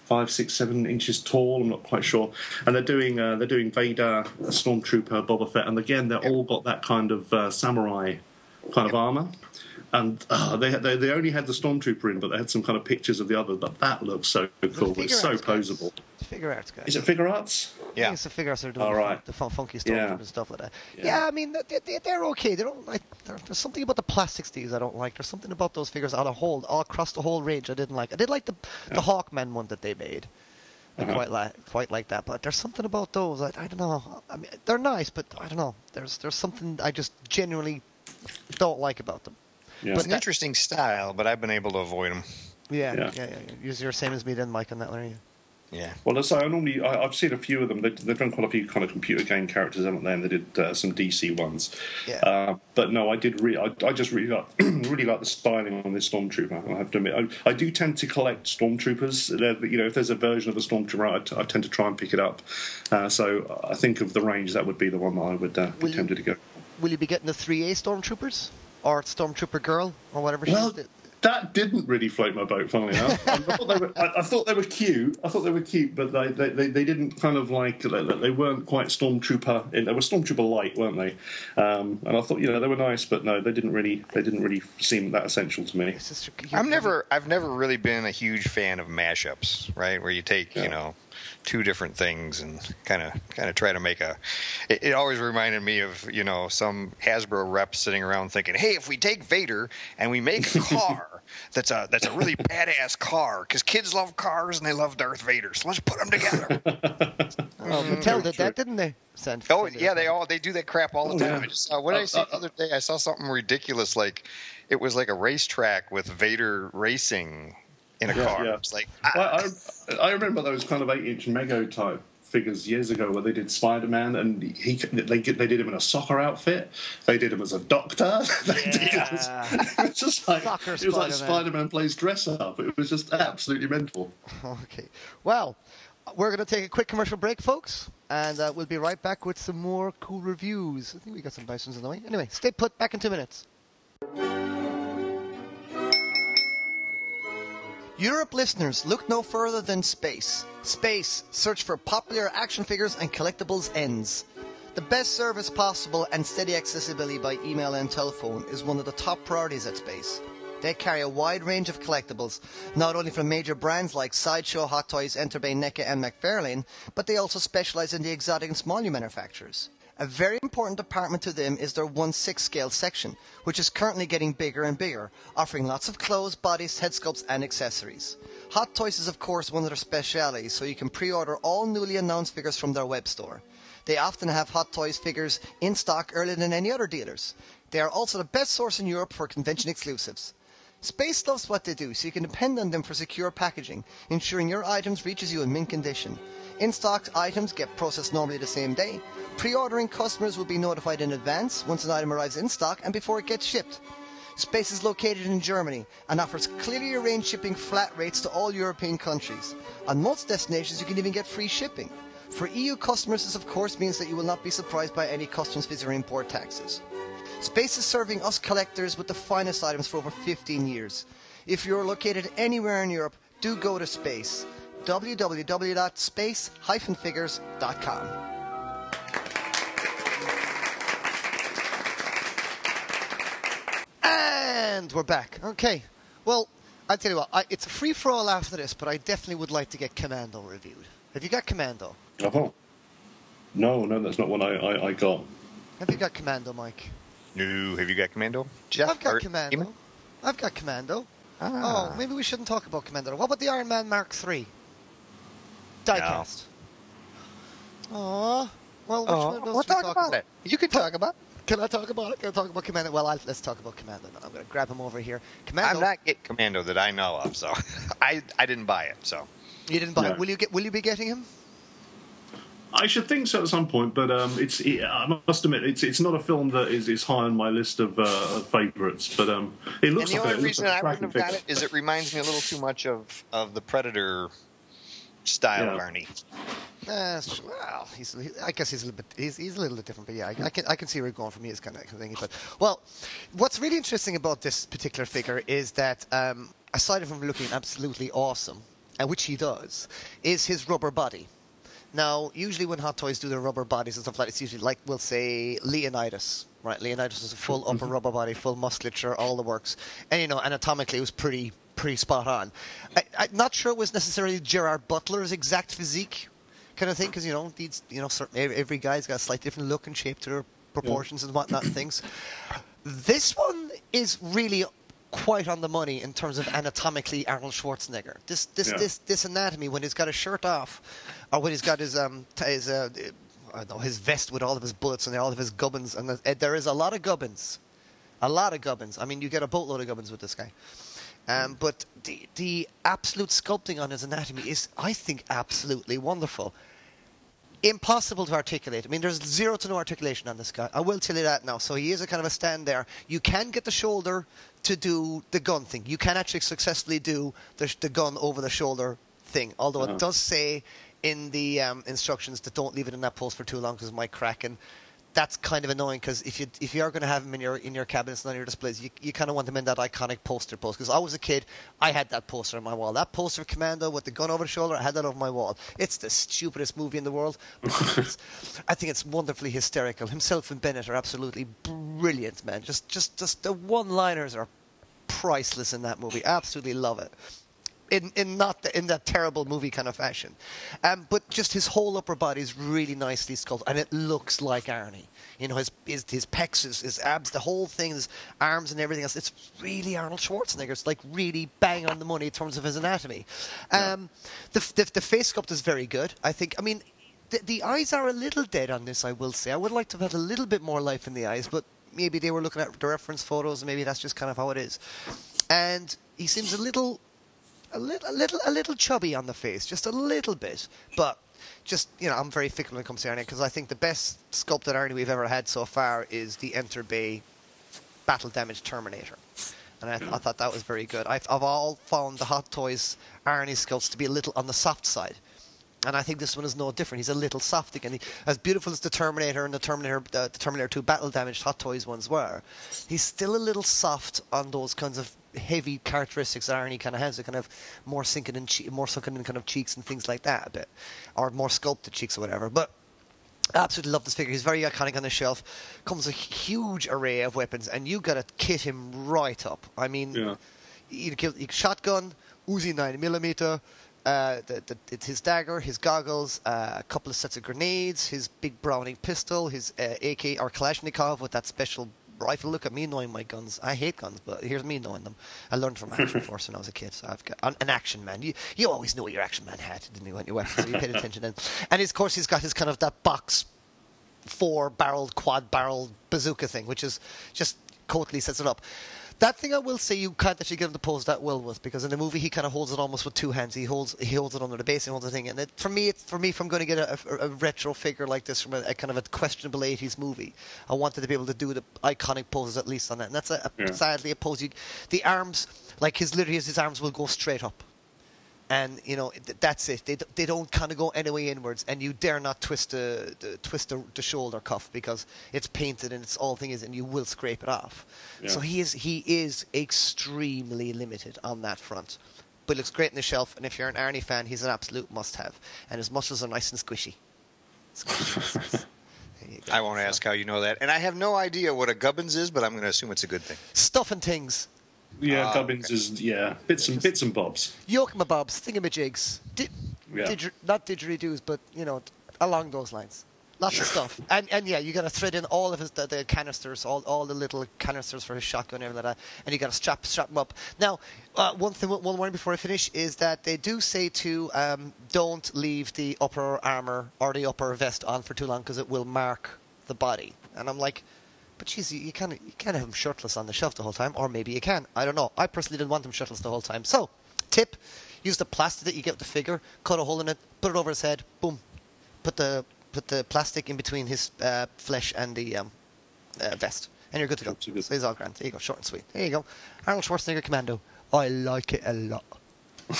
five, six, seven inches tall. I'm not quite sure. And they're doing uh, they're doing Vader, Stormtrooper, Boba Fett, and again they're all got that kind of uh, samurai kind of armor. And uh, they, they they only had the Stormtrooper in, but they had some kind of pictures of the others. But that looks so cool. It's so poseable. Guys Figuarts guys. Is it Figuarts? Yeah, it's the Figuarts that are doing All right. the, fun, funky stuff yeah. and stuff like that. Yeah, yeah I mean they, they're okay. They don't like. There's something about the plastics these I don't like. There's something about those figures on a whole, all across the whole range I didn't like. I did like the yeah. the Hawkman one that they made. I uh-huh. quite like quite like that, but there's something about those. I, I don't know. I mean, they're nice, but I don't know. There's there's something I just genuinely don't like about them. Yeah. But it's an interesting style, but I've been able to avoid them. Yeah, yeah, yeah. yeah. You're the same as me then, Mike, on that, Larry. Yeah. Well, as I normally, I, have seen a few of them. They, have done quite a few kind of computer game characters, haven't they? And they did uh, some DC ones. Yeah. Uh, but no, I did. Re- I, I just really like, really like the styling on this stormtrooper. I have to admit, I, I do tend to collect stormtroopers. They're, you know, if there's a version of a stormtrooper, I, t- I tend to try and pick it up. Uh, so I think of the range, that would be the one that I would uh, be tempted to go. Will you be getting the three A stormtroopers? Or Stormtrooper Girl or whatever well, she's that didn't really float my boat, funnily enough. I, thought they were, I, I, thought they were cute. I thought they were cute, but they, they, they, they didn't kind of like they weren't quite stormtrooper. In, They were stormtrooper light, weren't they? Um, and I thought you know they were nice, but no, they didn't really they didn't really seem that essential to me. I'm never I've never really been a huge fan of mashups, right? Where you take yeah. you know two different things and kind of kind of try to make a. It, it, always reminded me of you know some Hasbro rep sitting around thinking, hey, if we take Vader and we make a car that's a that's a really badass car because kids love cars and they love Darth Vader, so let's put them together. oh, mm-hmm. Mattel did that, didn't they? Send oh yeah, they all they do that crap all the oh, time. Yeah. I just saw what did I uh, see uh, the other uh. day? I saw something ridiculous like it was like a racetrack with Vader racing in a yeah, car. Yeah. It's like ah. I, I, I, remember those kind of eight inch Mego type figures years ago where they did Spider Man and he they they did him in a soccer outfit. They did him as a doctor. they yeah. did it, was, it was just like Soccer it was Spider-Man. like Spider Man plays dress up. It was just absolutely mental. Okay, well. We're going to take a quick commercial break, folks, and uh, we'll be right back with some more cool reviews. I think we got some nice ones in the way. Anyway, stay put. Back in two minutes. Europe listeners, look no further than space. Space, search for popular action figures and collectibles ends. The best service possible and steady accessibility by email and telephone is one of the top priorities at Space. They carry a wide range of collectibles, not only from major brands like Sideshow, Hot Toys, Enterbay, NECA and McFarlane, but they also specialize in the exotic and small manufacturers. A very important department to them is their 1-6 scale section, which is currently getting bigger and bigger, offering lots of clothes, bodies, head sculpts and accessories. Hot Toys is of course one of their specialities, so you can pre-order all newly announced figures from their web store. They often have Hot Toys figures in stock earlier than any other dealers. They are also the best source in Europe for convention exclusives. Space loves what they do, so you can depend on them for secure packaging, ensuring your items reaches you in mint condition. In-stock items get processed normally the same day. Pre-ordering customers will be notified in advance once an item arrives in stock and before it gets shipped. Space is located in Germany and offers clearly arranged shipping flat rates to all European countries. On most destinations, you can even get free shipping. For EU customers, this of course means that you will not be surprised by any customs fees or import taxes. Space is serving us collectors with the finest items for over 15 years. If you're located anywhere in Europe, do go to Space. www.space-figures.com. And we're back. Okay. Well, I'll tell you what, I, it's a free for all after this, but I definitely would like to get Commando reviewed. Have you got Commando? Oh. No, no, that's not one I, I, I got. Have you got Commando, Mike? No, have you got Commando? Jeff, I've got Commando. Eamon? I've got Commando. Ah. Oh, maybe we shouldn't talk about Commando. What about the Iron Man Mark III? Diecast. Aw. Well, which Oh, one of those we'll should we talk talk about it. You can talk about. Can I talk about it? Can I talk about Commando? Well, I'll, let's talk about Commando. now. I'm going to grab him over here. Commando. I'm not getting Commando that I know of, so I I didn't buy it. So You didn't buy No. it. Will you get? Will you be getting him? I should think so at some point, but um, it's it, I must admit it's it's not a film that is, is high on my list of, uh, favourites. But um, it and looks the like only reason like I wouldn't have got it is it reminds me a little too much of of the Predator style Yeah. of Arnie. Uh, well, he's, he, I guess he's a little bit he's, he's a little bit different, but yeah, I, I can I can see where you're going for me is kind of thing. But well, what's really interesting about this particular figure is that um, aside from looking absolutely awesome, and which he does, is his rubber body. Now, usually when Hot Toys do their rubber bodies and stuff like that, it's usually like we'll say Leonidas, right? Leonidas was a full mm-hmm. upper rubber body, full musculature, all the works, and you know anatomically it was pretty pretty spot on. I, I'm not sure it was necessarily Gerard Butler's exact physique kind of thing because you know these you know certain, every every guy's got a slightly different look and shape to their proportions and whatnot and things. This one is really quite on the money in terms of anatomically Arnold Schwarzenegger. This this Yeah. this this anatomy when he's got his shirt off, or when he's got his um his uh, I don't know his vest with all of his bullets and all of his gubbins and the, uh, there is a lot of gubbins, a lot of gubbins. I mean you get a boatload of gubbins with this guy. Um, but the the absolute sculpting on his anatomy is, I think, absolutely wonderful impossible to articulate. I mean, there's zero to no articulation on this guy. I will tell you that now. So he is a kind of a stand there. You can get the shoulder to do the gun thing. You can actually successfully do the, the gun over the shoulder thing. Although Uh-huh. it does say in the um, instructions that don't leave it in that post for too long because it might crack. And that's kind of annoying because if you if you are going to have them in your in your cabinets and on your displays, you, you kind of want them in that iconic poster post. Because I was a kid, I had that poster on my wall. That poster of Commando with the gun over the shoulder, I had that over my wall. It's the stupidest movie in the world. I think it's wonderfully hysterical. Himself and Bennett are absolutely brilliant, man. Just just just the one-liners are priceless in that movie. Absolutely love it. In, in not the, in that terrible movie kind of fashion, um, but just his whole upper body is really nicely sculpted, and it looks like Arnie. You know, his his, his pecs, his, his abs, the whole thing, his arms and everything else. It's really Arnold Schwarzenegger. It's like really bang on the money in terms of his anatomy. Um, the, the the face sculpt is very good. I think. I mean, the, the eyes are a little dead on this. I will say. I would like to have had a little bit more life in the eyes, but maybe they were looking at the reference photos, and maybe that's just kind of how it is. And he seems a little a little, a little, a little chubby on the face, just a little bit. But just you know, I'm very fickle when it comes to Arnie because I think the best sculpted Arnie we've ever had so far is the Enterbay Battle Damage Terminator, and I, I thought that was very good. I've, I've all found the Hot Toys Arnie sculpts to be a little on the soft side. And I think this one is no different. He's a little soft again. He, as beautiful as the Terminator and the Terminator, uh, the Terminator 2 battle damaged Hot Toys ones were, he's still a little soft on those kinds of heavy characteristics that Arnie kind of has. A kind of more sinking in, che- more sunken in kind of cheeks and things like that a bit, or more sculpted cheeks or whatever. But Absolutely love this figure. He's very iconic on the shelf. Comes a huge array of weapons, and you got to kit him right up. I mean, Yeah. you kill you shotgun, Uzi nine millimeter, uh, the, the, it's his dagger, his goggles, uh, a couple of sets of grenades, his big Browning pistol, his uh, AK or Kalashnikov with that special rifle. Look at me knowing my guns. I hate guns, but here's me knowing them. I learned from Action Force when I was a kid, so I've got an, an action man. You you always know what your action man had, didn't you, when you weapons? So you paid attention then. And of course, he's got his kind of that box four barreled, quad barreled bazooka thing, which is just totally sets it up. That thing I will say you can't actually get him to pose that well with because in the movie he kind of holds it almost with two hands. He holds he holds it under the base and holds the thing. And it, for me, it's, for me, if I'm going to get a, a, a retro figure like this from a, a kind of a questionable '80s movie, I wanted to be able to do the iconic poses at least on that. And that's Yeah. sadly a pose. You, the arms, like his literally his arms will go straight up and you know th- that's it. They d- they don't kind of go any way inwards, and you dare not twist the, the twist the, the shoulder cuff because it's painted and it's all thing is, and you will scrape it off. Yeah. So he is he is extremely limited on that front, but looks great in the shelf. And if you're an Arnie fan, he's an absolute must-have, and his muscles are nice and squishy. Squishy muscles. There you go. I won't So- ask how you know that, and I have no idea what a gubbins is, but I'm going to assume it's a good thing. Stuff and things. Yeah, Ah, Gubbins is yeah bits and bits and bobs. Yokamabobs, thingamajigs, di- Yeah. didger- not didgeridoos, but you know, along those lines. Lots of stuff, and and yeah, you got to thread in all of his the, the canisters, all all the little canisters for his shotgun and everything like that, and you got to strap strap him up. Now, uh, one thing, one warning before I finish is that they do say to um, don't leave the upper armor or the upper vest on for too long because it will mark the body, and I'm like. But geez, you, you can't you can't have him shirtless on the shelf the whole time, or maybe you can. I don't know. I personally didn't want him shirtless the whole time. So, tip: use the plastic that you get with the figure, cut a hole in it, put it over his head, boom, put the put the plastic in between his uh, flesh and the um, uh, vest, and you're good to go. Good. So he's all grand. There you go, short and sweet. There you go. Arnold Schwarzenegger Commando. I like it a lot. All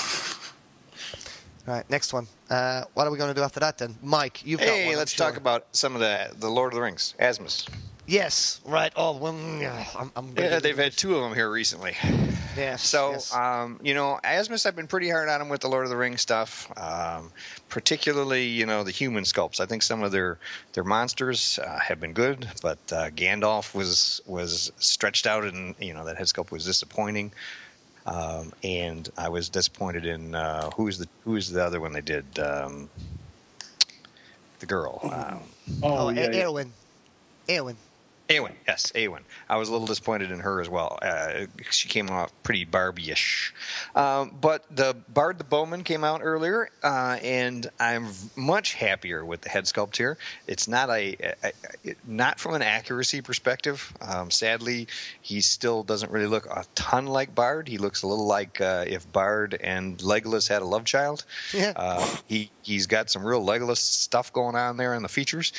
right, next one. Uh, what are we going to do after that then, Mike? You've got one. Hey, let's talk about some of the the Lord of the Rings, Asmus. Yes, right. Oh, well, yeah, I'm. I'm Yeah, they've had two of them here recently. Yes. So, yes. um, you know, Asmus, I've been pretty hard on him with the Lord of the Rings stuff, um, particularly, you know, the human sculpts. I think some of their their monsters uh, have been good, but uh, Gandalf was was stretched out, and you know that head sculpt was disappointing. Um, and I was disappointed in uh, who's the who's the other one they did. Um, the girl. Um, Oh, oh, yeah, A- yeah. Arwen. Arwen. Arwen, yes, Arwen. I was a little disappointed in her as well. Uh, she came off pretty Barbie-ish. Um, but the Bard the Bowman came out earlier, uh, and I'm much happier with the head sculpt here. It's not a, a, a not from an accuracy perspective. Um, sadly, he still doesn't really look a ton like Bard. He looks a little like uh, if Bard and Legolas had a love child. Yeah. Uh, he he's got some real Legolas stuff going on there in the features,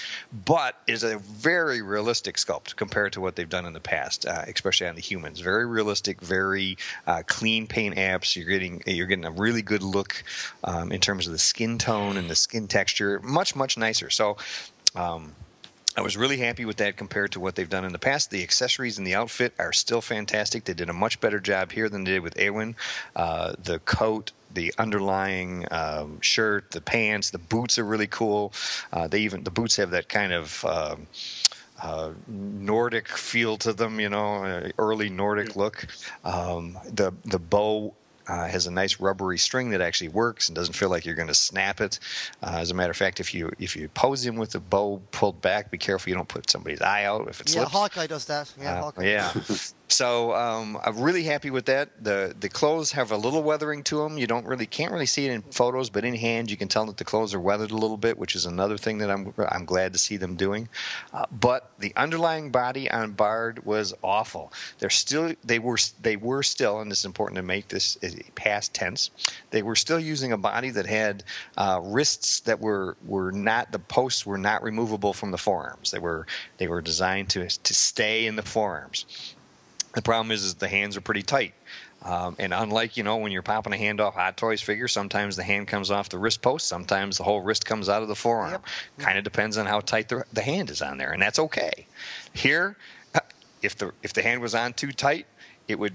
but is a very realistic sculpt compared to what they've done in the past, uh, especially on the humans. Very realistic, very uh, clean paint apps. You're getting you're getting a really good look um, in terms of the skin tone and the skin texture. Much much nicer. So. Um, I was really happy with that compared to what they've done in the past. The accessories and the outfit are still fantastic. They did a much better job here than they did with Arwen. Uh, the coat, the underlying um, shirt, the pants, the boots are really cool. Uh, they even the boots have that kind of. Um, uh, Nordic feel to them, you know, uh, early Nordic look. Um, the the bow uh, has a nice rubbery string that actually works and doesn't feel like you're going to snap it. Uh, as a matter of fact, if you if you pose him with the bow pulled back, be careful you don't put somebody's eye out if it Yeah. Hawkeye does that. Yeah, Uh, Hawkeye. yeah. so um, I'm really happy with that. the The clothes have a little weathering to them. You don't really can't really see it in photos, but in hand you can tell that the clothes are weathered a little bit, which is another thing that I'm I'm glad to see them doing. Uh, but the underlying body on Bard was awful. They're still they were they were still, and it's important to make this uh, past tense. They were still using a body that had uh, wrists that were were not the posts were not removable from the forearms. They were they were designed to to stay in the forearms. The problem is, is the hands are pretty tight. Um, and unlike, you know, when you're popping a hand off Hot Toys figure, sometimes the hand comes off the wrist post, sometimes the whole wrist comes out of the forearm. Yep. Kind of depends on how tight the, the hand is on there, and that's okay. Here, if the if the hand was on too tight, it would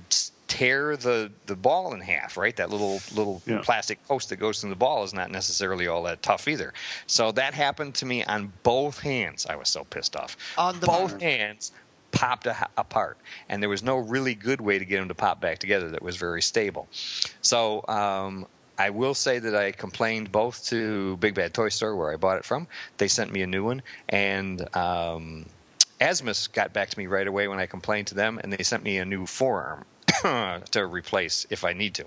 tear the the ball in half, right? That little little Yeah. plastic post that goes through the ball is not necessarily all that tough either. So that happened to me on both hands. I was so pissed off. On the both bar. hands popped a, apart, and there was no really good way to get them to pop back together that was very stable. So. Um, I will say that I complained both to Big Bad Toy Store where I bought it from. They sent me a new one, and um, Asmus got back to me right away when I complained to them, and they sent me a new forearm to replace if I need to.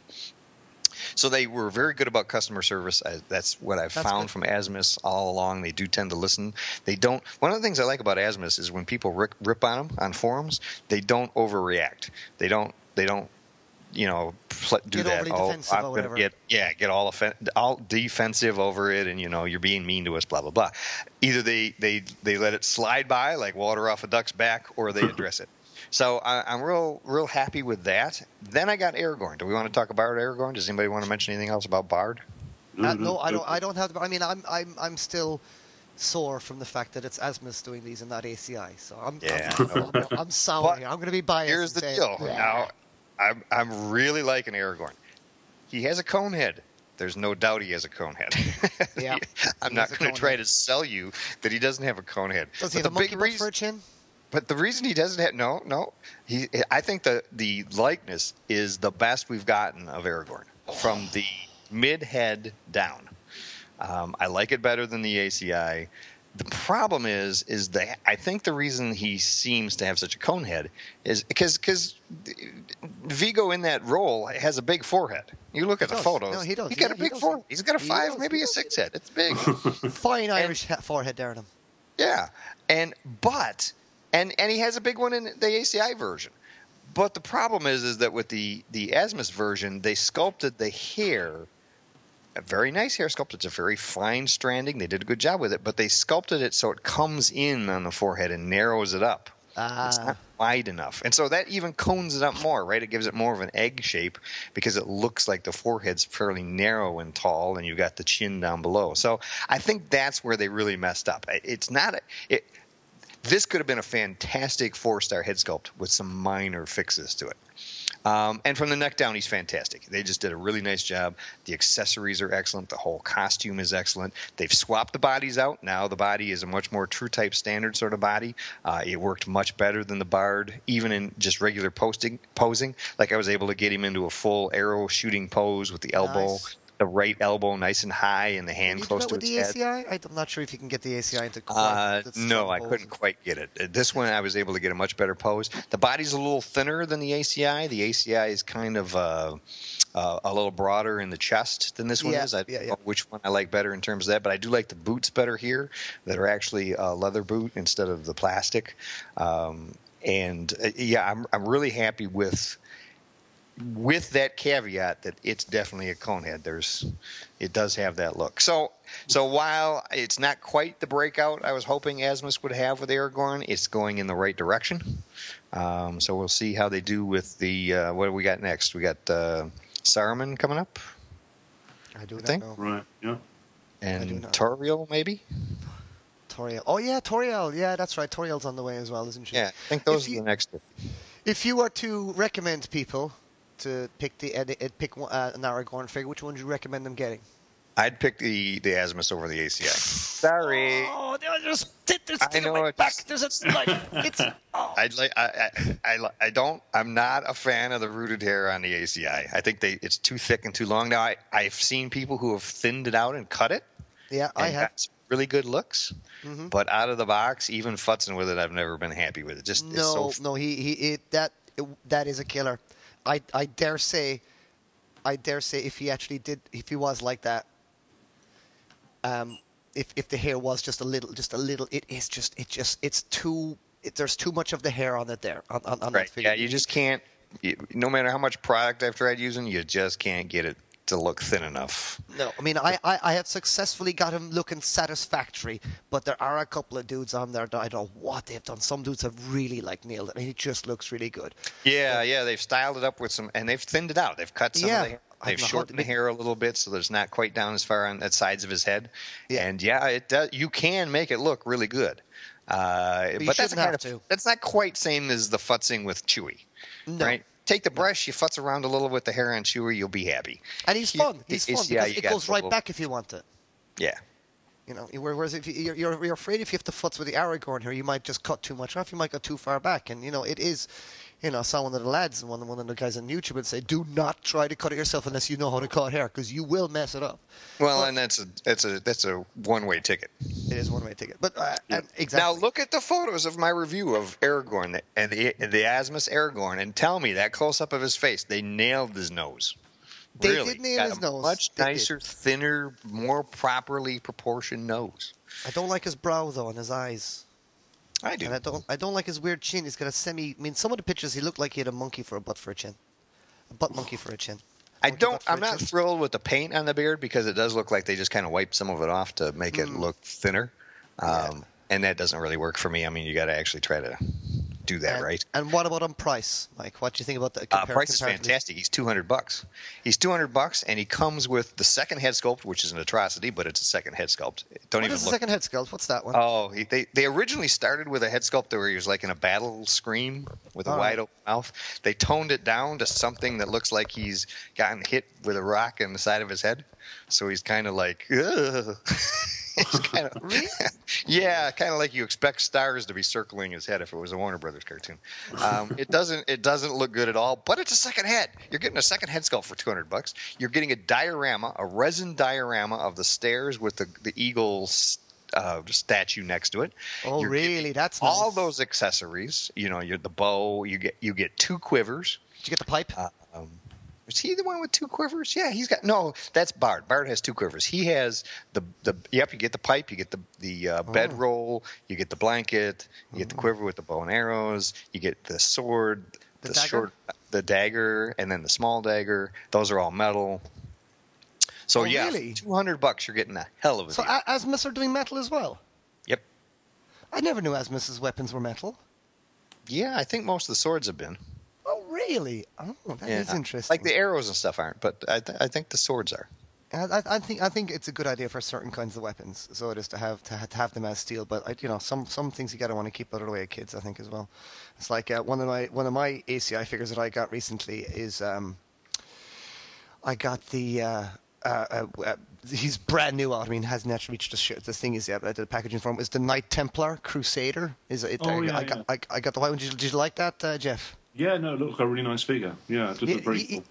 So they were very good about customer service. I, that's what I've That's found good. from Asmus all along. They do tend to listen. They don't. One of the things I like about Asmus is when people rip, rip on them on forums, they don't overreact. They don't. They don't. You know, do Get that. oh, I'm gonna get yeah, get all offen- all defensive over it, and you know you're being mean to us, blah blah blah. Either they they they let it slide by like water off a duck's back, or they address it. So I, I'm real real happy with that. Then I got Aragorn. Do we want to talk about Aragorn? Does anybody want to mention anything else about Bard? Uh, no, I don't. I don't have. I mean, I'm. I'm. I'm still sore from the fact that it's Asmus doing these and not ACI. So I'm. Yeah, I'm, I know. I'm, I'm sour. But here. I'm going to be biased. Here's the say, deal. "Bleh." Now, I'm I'm really liking Aragorn. He has a cone head. There's no doubt he has a cone head. Yeah, I'm he not going to try head. to sell you that he doesn't have a cone head. Does he have a the monkey big butt reason, for a chin? But the reason he doesn't have no, no, he. I think the the likeness is the best we've gotten of Aragorn from the mid head down. Um, I like it better than the ACI. The problem is, is that I think the reason he seems to have such a cone head is because because Viggo in that role has a big forehead. You look at He the photos. No, he does. He's got a big does. forehead. He's got a He five, does. maybe a six head. It's big. Fine Irish ha- forehead there on him. Yeah, and but and and he has a big one in the ACI version. But the problem is, is that with the the Asmus version, they sculpted the hair. A very nice hair sculpt. It's a very fine stranding. They did a good job with it, but they sculpted it so it comes in on the forehead and narrows it up. It's Ah, not wide enough, and so that even cones it up more, right? It gives it more of an egg shape because it looks like the forehead's fairly narrow and tall, and you've got the chin down below. So I think that's where they really messed up. It's not a, it. This could have been a fantastic four-star head sculpt with some minor fixes to it. Um, and from the neck down, he's fantastic. They just did a really nice job. The accessories are excellent. The whole costume is excellent. They've swapped the bodies out. Now the body is a much more true type standard sort of body. Uh, it worked much better than the Bard, even in just regular posting posing. Like I was able to get him into a full arrow shooting pose with the elbow, Nice. The right elbow nice and high, and the hand close to with its the head. ACI? I'm not sure if you can get the ACI into quite Uh, no, I couldn't quite get it. Uh, This one, I was able to get a much better pose. The body's a little thinner than the ACI. The ACI is kind of uh, uh, a little broader in the chest than this one Yeah, is. I yeah, yeah. know which one I like better in terms of that, but I do like the boots better here that are actually a leather boot instead of the plastic. Um, and uh, yeah, I'm I'm really happy with with that caveat that it's definitely a conehead. There's, it does have that look. So, so while it's not quite the breakout I was hoping Asmus would have with Aragorn, it's going in the right direction. Um, so we'll see how they do with the uh, what do we got next? We got uh, Saruman coming up I do I think- know. Right. Yeah. and. Tauriel maybe. Tauriel. Oh yeah, Tauriel. Yeah, that's right. Tauriel's on the way as well, isn't she? Yeah, I think those If are you- the next. two. If you were to recommend people to pick the uh, uh, pick uh, an Aragorn figure, which one would you recommend them getting? I'd pick the the Asmus over the ACI. Sorry. Oh, there's there's I know my it's- back. There's a like it's. Oh. I'd like I, I I I don't I'm not a fan of the rooted hair on the ACI. I think they it's too thick and too long. Now I I've seen people who have thinned it out and cut it. yeah, I have. really good looks. Mhm. But out of the box, even futzing with it, I've never been happy with it. Just it's No, so no, he he it, that it, that is a killer. I I dare say, I dare say, if he actually did, if he was like that, um, if if the hair was just a little, just a little, it is just it just it's too. It, there's too much of the hair on it there on, on, on right. that figure. Yeah, you just can't. You, no matter how much product I've tried using, you just can't get it to look thin enough. No, I mean I, I, I have successfully got him looking satisfactory, but there are a couple of dudes on there that I don't know what they've done. Some dudes have really like nailed it, and he just looks really good. Yeah, yeah, they've styled it up with some, and they've thinned it out. They've cut some Yeah. of the They've don't know how shortened the hair a little bit so that it's not quite down as far on the sides of his head. Yeah. And yeah, it does. You can make it look really good. Uh, you but that's shouldn't kind of to. that's not quite same as the futzing with Chewie, No. right? Take the brush, you futz around a little with the hair on Chewie, you'll be happy. And he's You- fun. He's fun yeah, because it goes right little- back if you want it. Yeah. You know, whereas if you, you're, you're you're afraid if you have to futz with the Aragorn here, you might just cut too much off. You might go too far back, and you know it is. You know, I saw one of the lads, one one of the guys on YouTube would say, "Do not try to cut it yourself unless you know how to cut hair, because you will mess it up." Well, Well- and that's a that's a that's a one way ticket. It is one way ticket, but uh, and Now look at the photos of my review of Aragorn and the the Asmus Aragorn, and tell me that close up of his face, they nailed his nose. They really. did nail his a nose. Much They did. nicer, thinner, more properly proportioned nose. I don't like his brow though and his eyes, I do. and I don't I don't like his weird chin. He's got a semi. I mean, some of the pictures he looked like he had a monkey for a butt for a chin, a butt monkey for a chin. I Monkey don't. I'm not chin. thrilled with the paint on the beard because it does look like they just kind of wiped some of it off to make it Mm. look thinner, um, and that doesn't really work for me. I mean, you got to actually try to do that and, right. And what about on price, Mike? What do you think about the Uh, price is fantastic. He's two hundred bucks. He's two hundred bucks, and he comes with the second head sculpt, which is an atrocity, but it's a second head sculpt. Don't What even is the look. second head sculpt? What's that one? Oh, he, they they originally started with a head sculpt where he was like in a battle scream with a All wide right. open mouth. They toned it down to something that looks like he's gotten hit with a rock in the side of his head. So he's kind of like. It's kind of Really? yeah, kind of like you expect stars to be circling his head if it was a Warner Brothers cartoon. Um, it doesn't. It doesn't look good at all. But it's a second head. You're getting a second head sculpt for 200 bucks. You're getting a diorama, a resin diorama of the stairs with the the eagle's uh, statue next to it. oh, You're really? That's all nice. those accessories. You know, you're the bow. You get you get two quivers. Did you get the pipe? Uh, um, is he the one with two quivers? Yeah, he's got no. That's Bard. Bard has two quivers. He has the the. Yep, you get the pipe. You get the the uh, Oh. bedroll. You get the blanket. You get the quiver with the bow and arrows. You get the sword, The the, dagger? short, the dagger, and then the small dagger. Those are all metal. So Oh, yeah, really? two hundred bucks. You're getting a hell of a so deal. Asmus are doing metal as well. yep. I never knew Asmus's weapons were metal. Yeah, I think most of the swords have been. Really? Oh, that is yeah. interesting. Like the arrows and stuff aren't, but I, th- I think the swords are. I, I- I think I think it's a good idea for certain kinds of weapons. So it is to have to, ha- to have them as steel. But I, you know, some some things you gotta want to keep out of the way of kids. I think as well. It's like uh, one of my one of my ACI figures that I got recently is um, I got the. Uh, uh, uh, uh, he's brand new out. I mean, hasn't actually reached the, sh- the thing is yet. But the packaging form is the Knight Templar Crusader. Is it? Oh, I, yeah, I, got, I, I got the white one. Did you, did you like that, uh, Jeff? Yeah, no, it looked like a really nice figure. Yeah, it did look very he, cool.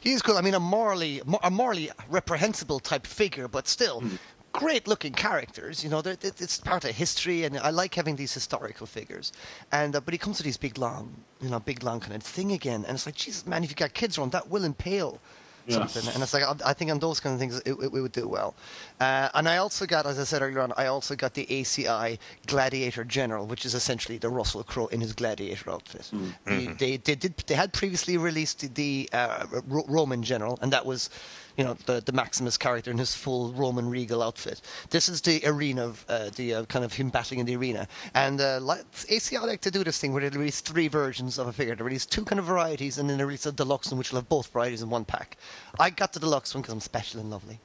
he is cool. I mean, a morally, a morally reprehensible type figure, but still Hmm. great looking characters. You know, they're, they're- it's part of history, and I like having these historical figures. And uh, but he comes to these big long, you know, big long kind of thing again, and it's like, Jesus, man, if you got kids around, that will impale. Yeah. Something. And it's like I, think on those kind of things it, it, it would do well. Uh, and I also got, as I said earlier on, I also got the ACI Gladiator General, which is essentially the Russell Crowe in his gladiator outfit. The- they, they did they had previously released the uh, Ro- Roman General, and that was, you know, the, the Maximus character in his full Roman regal outfit. This is the arena of uh, the uh, kind of him battling in the arena. And uh, like, ACI like to do this thing where they release three versions of a figure. They release two kind of varieties, and then they release a deluxe one, which will have both varieties in one pack. I got the deluxe one because I'm special and lovely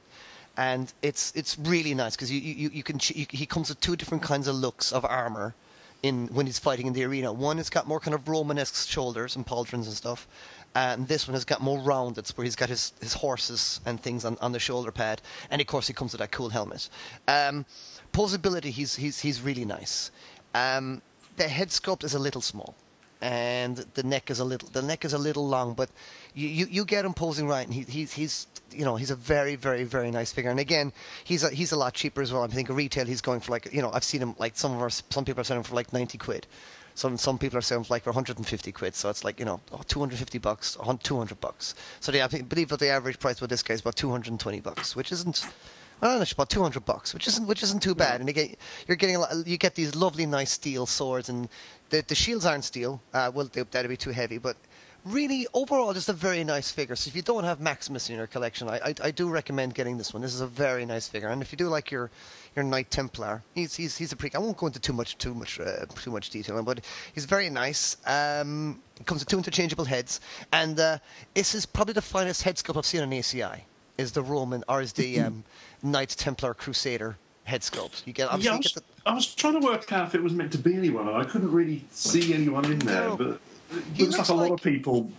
and it's it's really nice because you, you you can you, he comes with two different kinds of looks of armor in when he's fighting in the arena. One has got more kind of Romanesque shoulders and pauldrons and stuff, and this one has got more rounded, where he's got his, his horses and things on, on the shoulder pad, and of course he comes with that cool helmet. Um, posability, he's he's he's really nice. Um, the head sculpt is a little small and the neck is a little the neck is a little long, but you, you, you get him posing right, and he, he's he's you know he's a very very very nice figure. And again, he's a, he's a lot cheaper as well. I think retail he's going for like you know I've seen him like some of our some people are selling for like ninety quid. Some some people are selling like for 150 quid, so it's like you know oh, 250 bucks, 200 bucks. So they, I believe that the average price with this guy is about 220 bucks, which isn't I don't know, it's about two hundred bucks, which isn't which isn't too bad. And you get you're getting a lot, you get these lovely nice steel swords, and the the shields aren't steel. Uh, well, they, that'd be too heavy, but really overall, just a very nice figure. So if you don't have Maximus in your collection, I, I I do recommend getting this one. This is a very nice figure, and if you do like your your Knight Templar, he's he's he's a pretty. I won't go into too much too much uh, too much detail, but he's very nice. Um, comes with two interchangeable heads, and uh, this is probably the finest head sculpt I've seen on ACI. Is the Roman or is the um, Knight Templar Crusader head sculpt? You get obviously Yeah, I was, get the, I was trying to work out if it was meant to be anyone, and I couldn't really see anyone in there. No. But it looks like looks a lot like- of people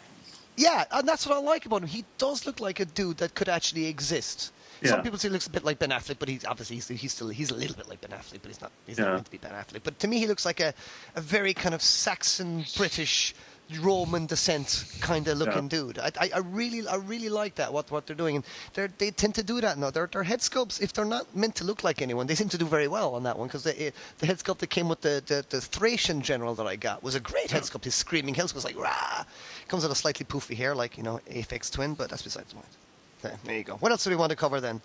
Yeah, and that's what I like about him. He does look like a dude that could actually exist. Some people say he looks a bit like Ben Affleck, but he's obviously he's, he's still he's a little bit like Ben Affleck, but he's not he's Yeah. not meant to be Ben Affleck. But to me, he looks like a, a very kind of Saxon British Roman descent kind of looking Yeah. dude. I, I, I really I really like that what what they're doing, and they they tend to do that now. Their their head sculpts, if they're not meant to look like anyone, they seem to do very well on that one because the the head sculpt that came with the, the the Thracian general that I got was a great head sculpt. His screaming head sculpt was like rah. Comes with a slightly poofy hair, like you know Aphex Twin, but that's besides the point. There, there you go. What else do we want to cover then?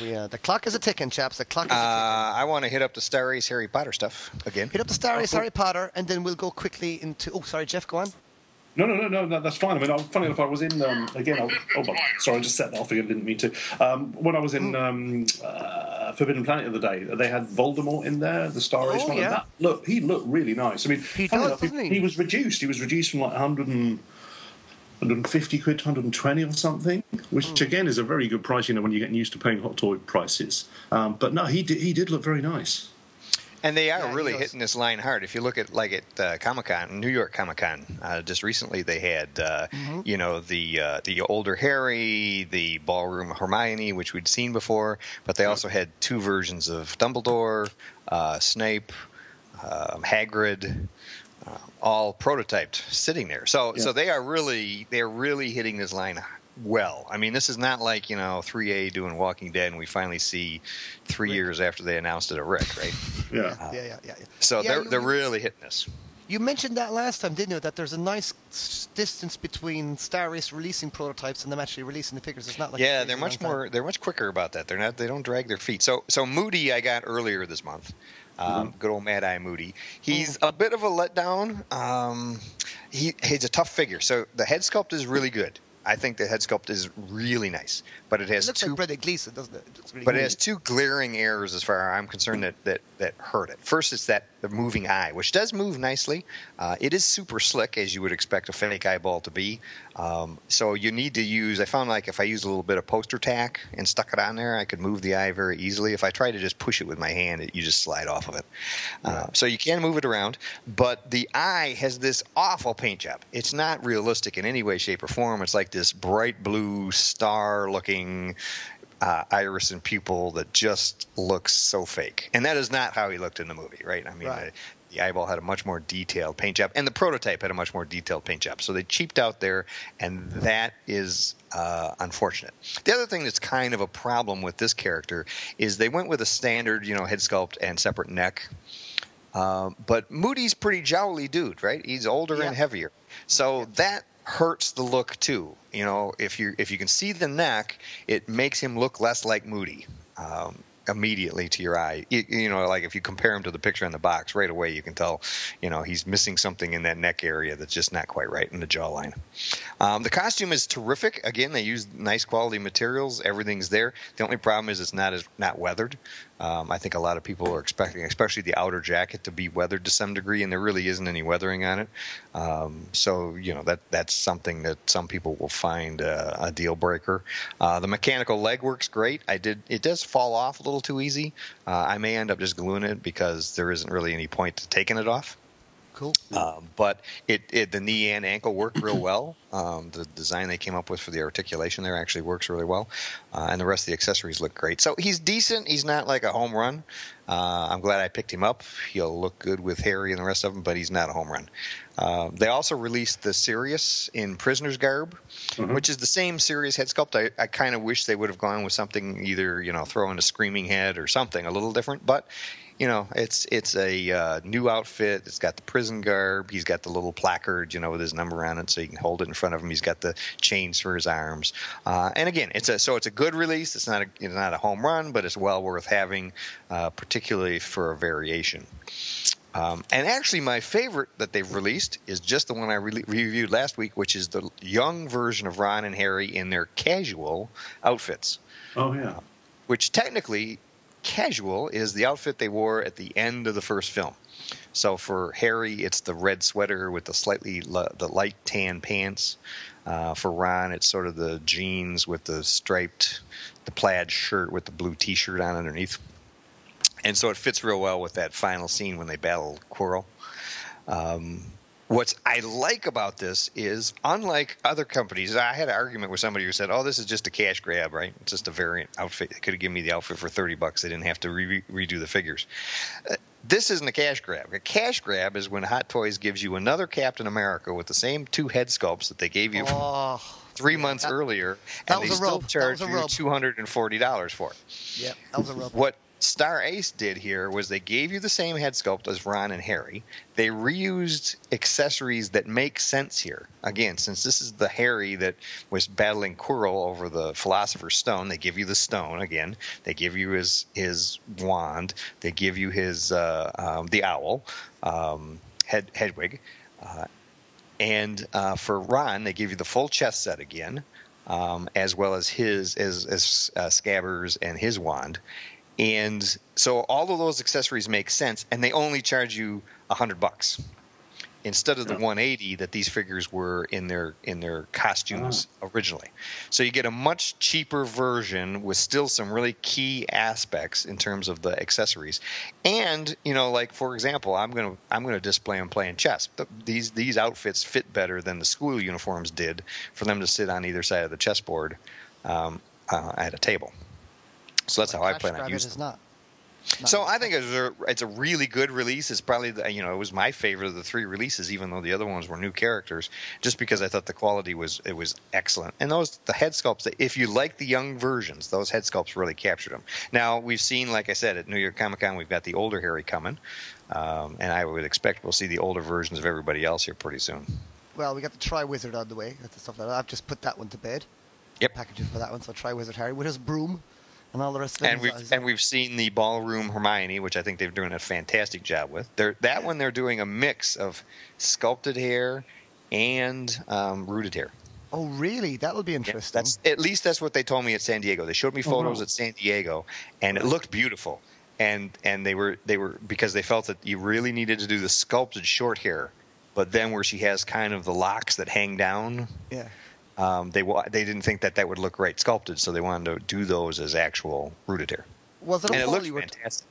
We, uh, the clock is a ticking, chaps. The clock is Uh, a ticking. I want to hit up the Star Ace Harry Potter stuff again. Hit up the Star Ace Oh. Harry Potter, and then we'll go quickly into. Oh, sorry, Jeff, go on. No, no, no, no, no, that's fine. I mean, I, funny enough, I was in um, again. I, oh, but- sorry, I just set that off again. Didn't mean to. Um, when I was in um, uh, Forbidden Planet the other day, they had Voldemort in there, the Star Ace Oh, one. yeah. and That, look, he looked really nice. I mean, He does, enough, doesn't he? he was reduced. He was reduced from like 100 and 150 quid to 120 or something, which Hmm. again is a very good price. You know, when you're getting used to paying hot toy prices. Um, but no, he did. He did look very nice. And they are Yeah, really hitting this line hard. If you look at like at uh, Comic Con, New York Comic Con, uh, just recently they had uh, Mm-hmm. you know the uh, the older Harry, the ballroom Hermione, which we'd seen before, but they also had two versions of Dumbledore, uh, Snape, um, Hagrid. Uh, all prototyped sitting there so so they are really they're really hitting this line well i mean this is not like you know 3a doing walking dead and we finally see three Rick. years after they announced it a rick right Yeah. Yeah, yeah, yeah. yeah. so Yeah, they're you- they're you- really hitting this. You mentioned that last time, didn't you? That there's a nice distance between Star Ace releasing prototypes and them actually releasing the figures. It's not like yeah, they're much long time. more they're much quicker about that. They're not they don't drag their feet. So so Moody I got earlier this month. Um, Good old Mad Eye Moody. He's a bit of a letdown. Um, he he's a tough figure. So the head sculpt is really good. I think the head sculpt is really nice, but it It has looks two like Brendan Gleeson, doesn't it? It's really but it has two glaring errors as far as I'm concerned that, that, that hurt it. First, it's that the moving eye, which does move nicely. Uh, it is super slick, as you would expect a fake eyeball to be. Um, so you need to use. I found like if I used a little bit of poster tack and stuck it on there, I could move the eye very easily. If I tried to just push it with my hand, it, you just slide off of it. Uh, so you can move it around, but the eye has this awful paint job. It's not realistic in any way, shape, or form. It's like this bright blue star-looking uh, iris and pupil that just looks so fake. And that is not how he looked in the movie, right? I mean, Right. the, the eyeball had a much more detailed paint job, and the prototype had a much more detailed paint job. So they cheaped out there, and that is uh, unfortunate. The other thing that's kind of a problem with this character is they went with a standard, you know, head sculpt and separate neck. Um, but Moody's pretty jowly dude, right? He's older Yeah. and heavier, so that hurts the look too. You know, if you if you can see the neck, it makes him look less like Moody. Um, immediately to your eye. You, you know like if you compare him to the picture in the box right away you can tell you know he's missing something in that neck area that's just not quite right in the jawline. Um, the costume is terrific. Again they use nice quality materials. Everything's there. The only problem is it's not as not weathered um, I think a lot of people are expecting, especially the outer jacket, to be weathered to some degree, and there really isn't any weathering on it. Um, so you know that that's something that some people will find uh, a deal breaker. Uh, the mechanical leg works great. I did it does fall off a little too easy. Uh, I may end up just gluing it because there isn't really any point to taking it off. Cool. Um, but it, it the knee and ankle work real well. Um, the design they came up with for the articulation there actually works really well, uh, and the rest of the accessories look great. So he's decent. He's not like a home run. Uh, I'm glad I picked him up. He'll look good with Harry and the rest of them, but he's not a home run. Uh, they also released the Sirius in prisoner's garb, which is the same Sirius head sculpt. I, I kind of wish they would have gone with something either you know throw in a screaming head or something a little different, but you know, it's it's a uh, new outfit. It's got the prison garb. He's got the little placard, you know, with his number on it, so you can hold it in front of him. He's got the chains for his arms. Uh, and again, it's a so it's a good release. It's not a it's not a home run, but it's well worth having, uh, particularly for a variation. Um, and actually, my favorite that they've released is just the one I re- reviewed last week, which is the young version of Ron and Harry in their casual outfits Oh yeah. which technically casual is the outfit they wore at the end of the first film. So for Harry, it's the red sweater with the slightly li- the light tan pants. Uh, for Ron, it's sort of the jeans with the striped, the plaid shirt with the blue T-shirt on underneath. And so it fits real well with that final scene when they battle Quirrell. Um, What I like about this is, unlike other companies, I had an argument with somebody who said, "Oh, this is just a cash grab, right? It's just a variant outfit. They could have given me the outfit for thirty bucks. They didn't have to re- redo the figures." Uh, this isn't a cash grab. A cash grab is when Hot Toys gives you another Captain America with the same two head sculpts that they gave you Oh, three months that- earlier, that and they was a still. That charge you two hundred and forty dollars for it. yeah, that was a rub. What Star Ace did here was they gave you the same head sculpt as Ron and Harry. They reused accessories that make sense here. Again, since this is the Harry that was battling Quirrell over the Philosopher's Stone, they give you the stone again. They give you his his wand. They give you his uh, um, the owl um, head Hedwig. Uh, and uh, for Ron, they give you the full chest set again, um, as well as his as as uh, Scabbers and his wand. And so all of those accessories make sense, and they only charge you a hundred bucks instead of the Yeah. 180 that these figures were in their in their costumes originally. So you get a much cheaper version with still some really key aspects in terms of the accessories. And, you know, like for example, I'm going to I'm going to display them playing chess. These these outfits fit better than the school uniforms did for them to sit on either side of the chessboard um, uh, at a table. So that's how I plan on it using is not. Not so. I think it's a, it's a really good release. It's probably the, you know it was my favorite of the three releases, even though the other ones were new characters. Just because I thought the quality was it was excellent, and those the head sculpts. If you like the young versions, those head sculpts really captured them. Now we've seen, like I said, at New York Comic Con, we've got the older Harry coming, um, and I would expect we'll see the older versions of everybody else here pretty soon. Well, we got the Triwizard on the way. That's the stuff that I've just put that one to bed. Yep. Packaging for that one. So Triwizard Harry with his broom and all the rest of. And we've and we've seen the ballroom Hermione, which I think they're doing a fantastic job with. They're, that one they're doing a mix of sculpted hair and um, rooted hair. oh, really? That'll be Yeah, interesting. that's at least that's what they told me at San Diego. They showed me Oh, photos wow. at San Diego, and it looked beautiful. And and they were they were because they felt that you really needed to do the sculpted short hair, but then where she has kind of the locks that hang down, yeah. Um, they they didn't think that that would look right sculpted, so they wanted to do those as actual rooted hair, Was it a and Paul looked you were? fantastic.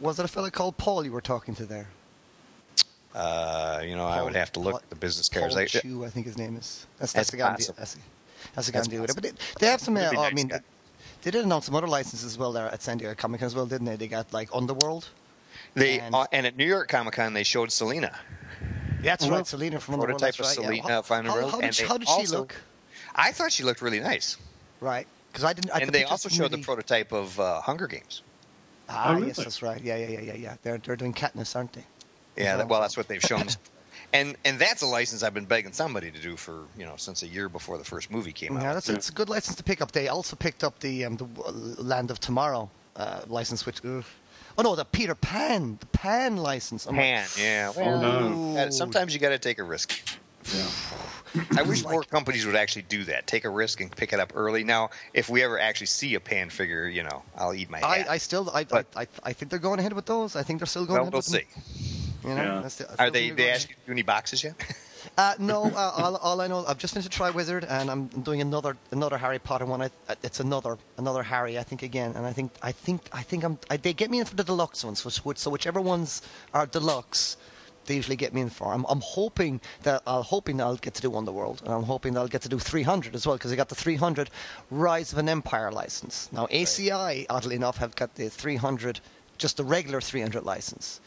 Was it a fella called Paul you were talking to there? Uh, you know, I would have to look Paul- at the business Paul cards. I, Chu, I think his name is. That's, that's That's the guy. That's, that's the guy I'm with it. But they, they have some. Uh, oh, I mean, they, they did announce some other licenses as well there at San Diego Comic Con as well, didn't they? They got like Underworld. they and- uh, and at New York Comic Con they showed Selena. That's right, Selena from Underworld. prototype of right. yeah. Selena from How, Underworld, how, did, and she, how did she also- look? I thought she looked really nice, Right, because I didn't. I, and they also showed really- the prototype of uh, Hunger Games. Ah, Oh, yes, that's right. Yeah, yeah, yeah, yeah, yeah. They're they're doing Katniss, aren't they? Yeah, that, well, that's what they've shown. and and that's a license I've been begging somebody to do for you know since a year before the first movie came out. Yeah, out. that's it's a good license to pick up. They also picked up the um, the uh, Land of Tomorrow uh, license, which ugh. oh no, the Peter Pan, the Pan license. I'm like, Pan, yeah. Oh, no. sometimes you got to take a risk. I wish more companies would actually do that. Take a risk and pick it up early. Now, if we ever actually see a Pan figure, you know, I'll eat my I, hat. I still I, But- I, I I think they're going ahead with those. I think they're still going well, ahead we'll with see. them. You know, Yeah. that's the- I Are they? think They they're ask you to do any boxes yet? Uh, no, uh, all, all I know, I've just finished Triwizard, and I'm doing another another Harry Potter one. I, it's another another Harry, I think again, and I think I think I think I'm. I, they get me in for the deluxe ones, which, which, so whichever ones are deluxe, they usually get me in for. I'm, I'm hoping that I'm hoping that I'll get to do Underworld, and I'm hoping that I'll get to do 300 as well, because I got the 300 Rise of an Empire license. Now ACI, oddly enough, have got the 300, just the regular 300 license.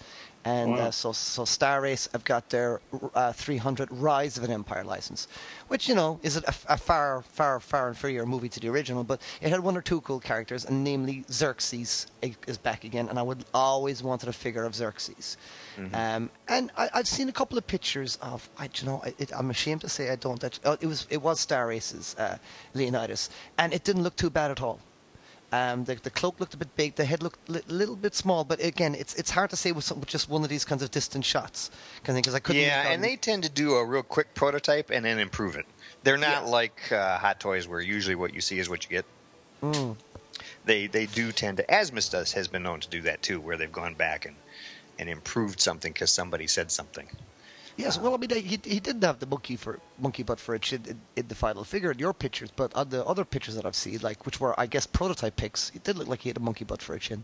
And Wow. uh, so, so Star Ace have got their uh, 300 Rise of an Empire license, which you know is a, a far, far, far inferior movie to the original. But it had one or two cool characters, and namely Xerxes is back again, and I would always wanted a figure of Xerxes. Um, and I, I've seen a couple of pictures of, I, you know, it, I'm ashamed to say I don't. Actually, oh, it was it was Star Ace's uh, Leonidas, and it didn't look too bad at all. Um, the, the cloak looked a bit big. The head looked a li- little bit small. But again, it's it's hard to say with, some, with just one of these kinds of distant shots. Because I couldn't. Yeah, and they tend to do a real quick prototype and then improve it. They're not Yeah. like uh, Hot Toys, where usually what you see is what you get. Mm. They they do tend to, Asmus has been known to do that too, where they've gone back and and improved something because somebody said something. Yes, well, I mean, he, he didn't have the monkey for monkey butt for a chin in, in the final figure in your pictures, but on the other pictures that I've seen, like which were I guess prototype pics, it did look like he had a monkey butt for a chin.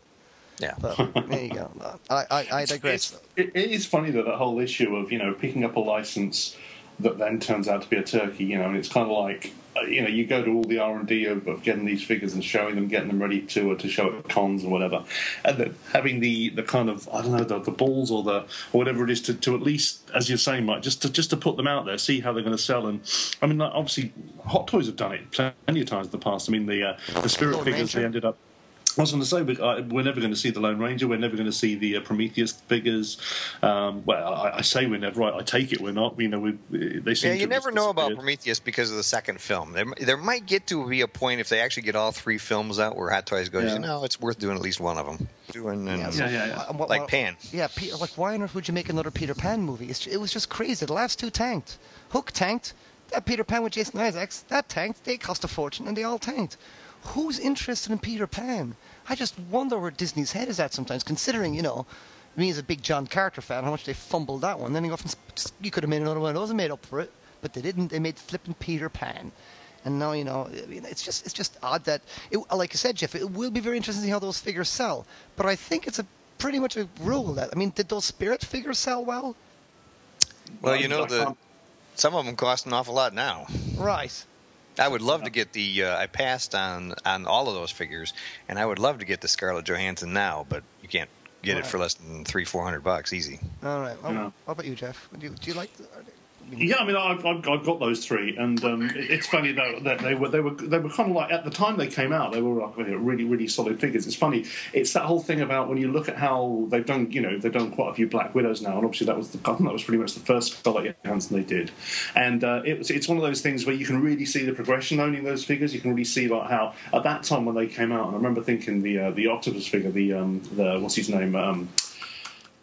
Yeah. But there you go. I, I, I digress. It's, it, it is funny that that whole issue of you know picking up a license that then turns out to be a turkey. You know, and it's kind of like you know you go to all the R and D of, of getting these figures and showing them, getting them ready to uh, to show at cons or whatever, and then having the the kind of I don't know the, the balls or the or whatever it is to, to at least as you're saying, Mike, just to just to put them out there, see how they're going to sell. And I mean, like, obviously, Hot Toys have done it plenty of times in the past. I mean, the uh, the Spirit Lord figures Ranger. they ended up. I was going to say, uh, we're never going to see the Lone Ranger. We're never going to see the uh, Prometheus figures. Um, well, I, I say we're never. Right, I take it we're not. You know, we, they seem Yeah, to you never know about. Prometheus because of the second film. There, there might get to be a point if they actually get all three films out where Hot Toys goes, Yeah. you know, it's worth doing at least one of them. Doing and, Yeah, Yeah, yeah, yeah. Uh, what- like Pan. Yeah, Peter, like why on earth would you make another Peter Pan movie? It's, it was just crazy. The last two tanked. Hook tanked. That Peter Pan with Jason Isaacs, that tanked. They cost a fortune and they all tanked. Who's interested in Peter Pan? I just wonder where Disney's head is at sometimes, considering, you know, me as a big John Carter fan, how much they fumbled that one. Then you, from, you could have made another one of those and made up for it, but they didn't. They made flipping Peter Pan. And now you know, I mean, it's just it's just odd that, it, like I said, Jeff, it will be very interesting to see how those figures sell. But I think it's a pretty much a rule that I mean, did those spirit figures sell well? Well, you know, the some of them cost an awful lot now. Right. I would love to get the. Uh, I passed on on all of those figures, and I would love to get the Scarlett Johansson now, but you can't get it Right. for less than three, four hundred bucks easy. All right. Well, Yeah. What about you, Jeff? Do you, do you like? The, Yeah, I mean, I've, I've, I've got those three, and um, it's funny though that they were they were they were kind of like at the time they came out, they were like really really solid figures. It's funny, it's that whole thing about when you look at how they've done, you know, they've done quite a few Black Widows now, and obviously that was the I think that was pretty much the first Scarlett Johansson they did, and uh, it was it's one of those things where you can really see the progression owning those figures. You can really see like how at that time when they came out, and I remember thinking the uh, the Octopus figure, the um, the what's his name, um,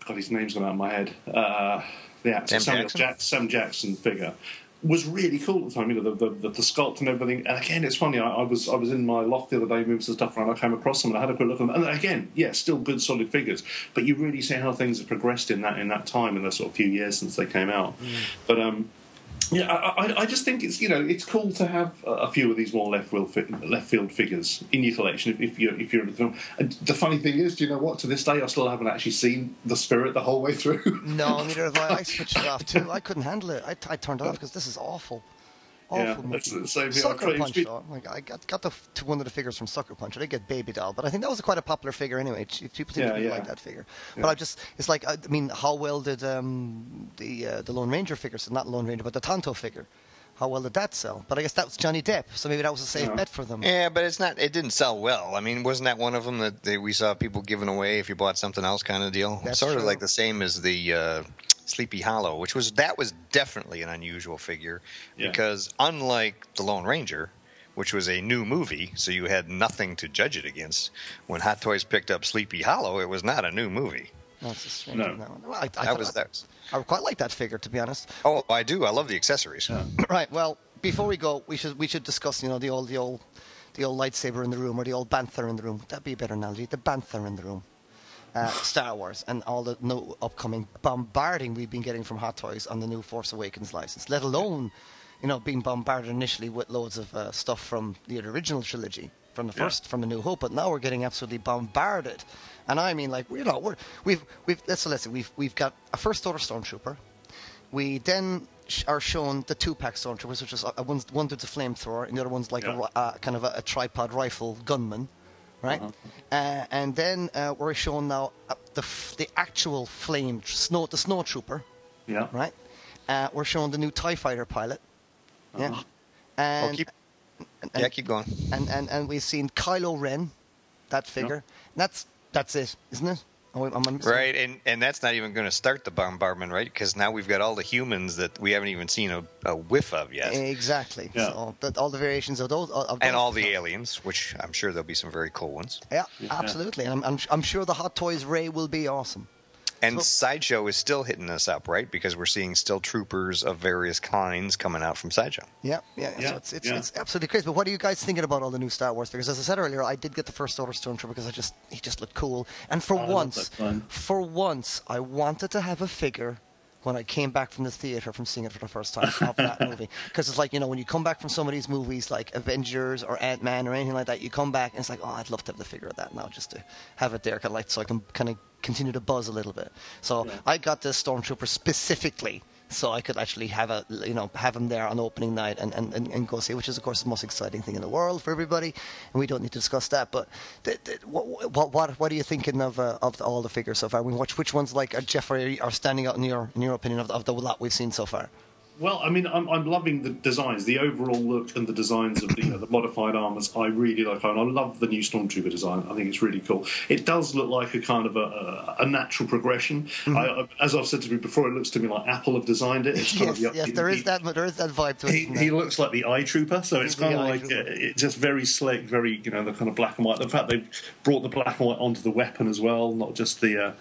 God, his name's gone out of my head. Uh, the actor, Sam Samuel Jackson? Jack- Sam Jackson figure was really cool at the time. You know, the, the, the, the sculpt and everything. And again, it's funny. I, I was I was in my loft the other day moving some stuff around. I came across them and I had a quick look at them. And again, yeah, still good solid figures. But you really see how things have progressed in that in that time in the sort of few years since they came out. But um, yeah, I, I, just think it's you know it's cool to have a, few of these more left field left field figures in your collection if, if you're if you're in the film. And the funny thing is, do you know what? To this day, I still haven't actually seen the spirit the whole way through. no, neither have I. I switched it off too. I couldn't handle it. I, I turned it off because this is awful. Awful Yeah, movie. that's the same. Sucker I've Punch, tried- though. Like, I got, got the, to one of the figures from Sucker Punch. I did get Baby Doll, but I think that was quite a popular figure anyway. Ch- People seem Yeah, to really yeah. like that figure. Yeah. But I just, it's like, I I mean, how well did um, the uh, the Lone Ranger figure, so not Lone Ranger, but the Tonto figure, how well did that sell? But I guess that was Johnny Depp, so maybe that was a safe Yeah. bet for them. Yeah, but it's not. It didn't sell well. I mean, wasn't that one of them that they, we saw people giving away if you bought something else, kind of deal? That's sort of like the same as the uh, Sleepy Hollow, which was that was definitely an unusual figure Yeah. because unlike the Lone Ranger, which was a new movie, so you had nothing to judge it against. When Hot Toys picked up Sleepy Hollow, it was not a new movie. That's a strange No. one, that one. Well, I, I, That was that. I quite like that figure, to be honest. oh, I do. I love the accessories. right. Well, before we go, we should we should discuss, you know, the old the old the old lightsaber in the room or the old bantha in the room. That'd be a better analogy. The bantha in the room. Uh, Star Wars and all the no upcoming bombarding we've been getting from Hot Toys on the new Force Awakens license, let alone, you know, being bombarded initially with loads of uh, stuff from the original trilogy, from the Yeah. first, from the New Hope, but now we're getting absolutely bombarded. And I mean, like, you know, we're, we've we've let's listen, we've we've got a first order stormtrooper. We then sh- are shown the two-pack stormtroopers, which is uh, one, one dude's a flamethrower, and the other one's like a, Yeah. ri- uh, kind of a, a tripod rifle gunman, right? Uh, and then uh, we're shown now the f- the actual flame snow the snow trooper, Yeah. right? Uh, we're shown the new Tie Fighter pilot, yeah, Uh-huh. and, Oh, keep, and, yeah, keep going. and, and and we've seen Kylo Ren, that figure. That's that's it, isn't it? Oh, I'm, I'm Right, and and that's not even going to start the bombardment, right? Because now we've got all the humans that we haven't even seen a, a whiff of yet, Exactly. Yeah. So that all the variations of those, of and those- all the aliens, which I'm sure there'll be some very cool ones. Yeah, absolutely. And I'm, I'm, I'm sure the Hot Toys Rey will be awesome. And So- Sideshow is still hitting us up, right? Because we're seeing still troopers of various kinds coming out from Sideshow. Yeah, yeah. Yeah, so it's, it's, yeah. it's absolutely crazy. But what are you guys thinking about all the new Star Wars figures? As I said earlier, I did get the first Order Stormtrooper because I just he just looked cool. And for I love once, for once, I wanted to have a figure when I came back from the theater from seeing it for the first time of that movie. Because it's like you know when you come back from some of these movies like Avengers or Ant Man or anything like that, you come back and it's like, oh, I'd love to have the figure of that now, just to have it there, like so I can kind of continue to buzz a little bit. So Yeah. I got this stormtrooper specifically so I could actually have a you know have him there on opening night and, and, and, and go see, which is of course the most exciting thing in the world for everybody, and we don't need to discuss that. But th- th- what, what what are you thinking of uh, of all the figures so far? I mean, which which ones like uh, Jeff are, are standing out in your in your opinion of, of the lot we've seen so far? Well, I mean, I'm, I'm loving the designs, the overall look and the designs of the, you know, the modified armors. I really like, and I love the new Stormtrooper design. I think it's really cool. It does look like a kind of a, a, natural progression. I, I, as I've said to you before, it looks to me like Apple have designed it. It's kind Yes, yes, there is that there is that vibe to it. He, he looks like the eye trooper, so it's kind of like uh, it's just very slick, very you know the kind of black and white. The fact they've brought the black and white onto the weapon as well, not just the uh,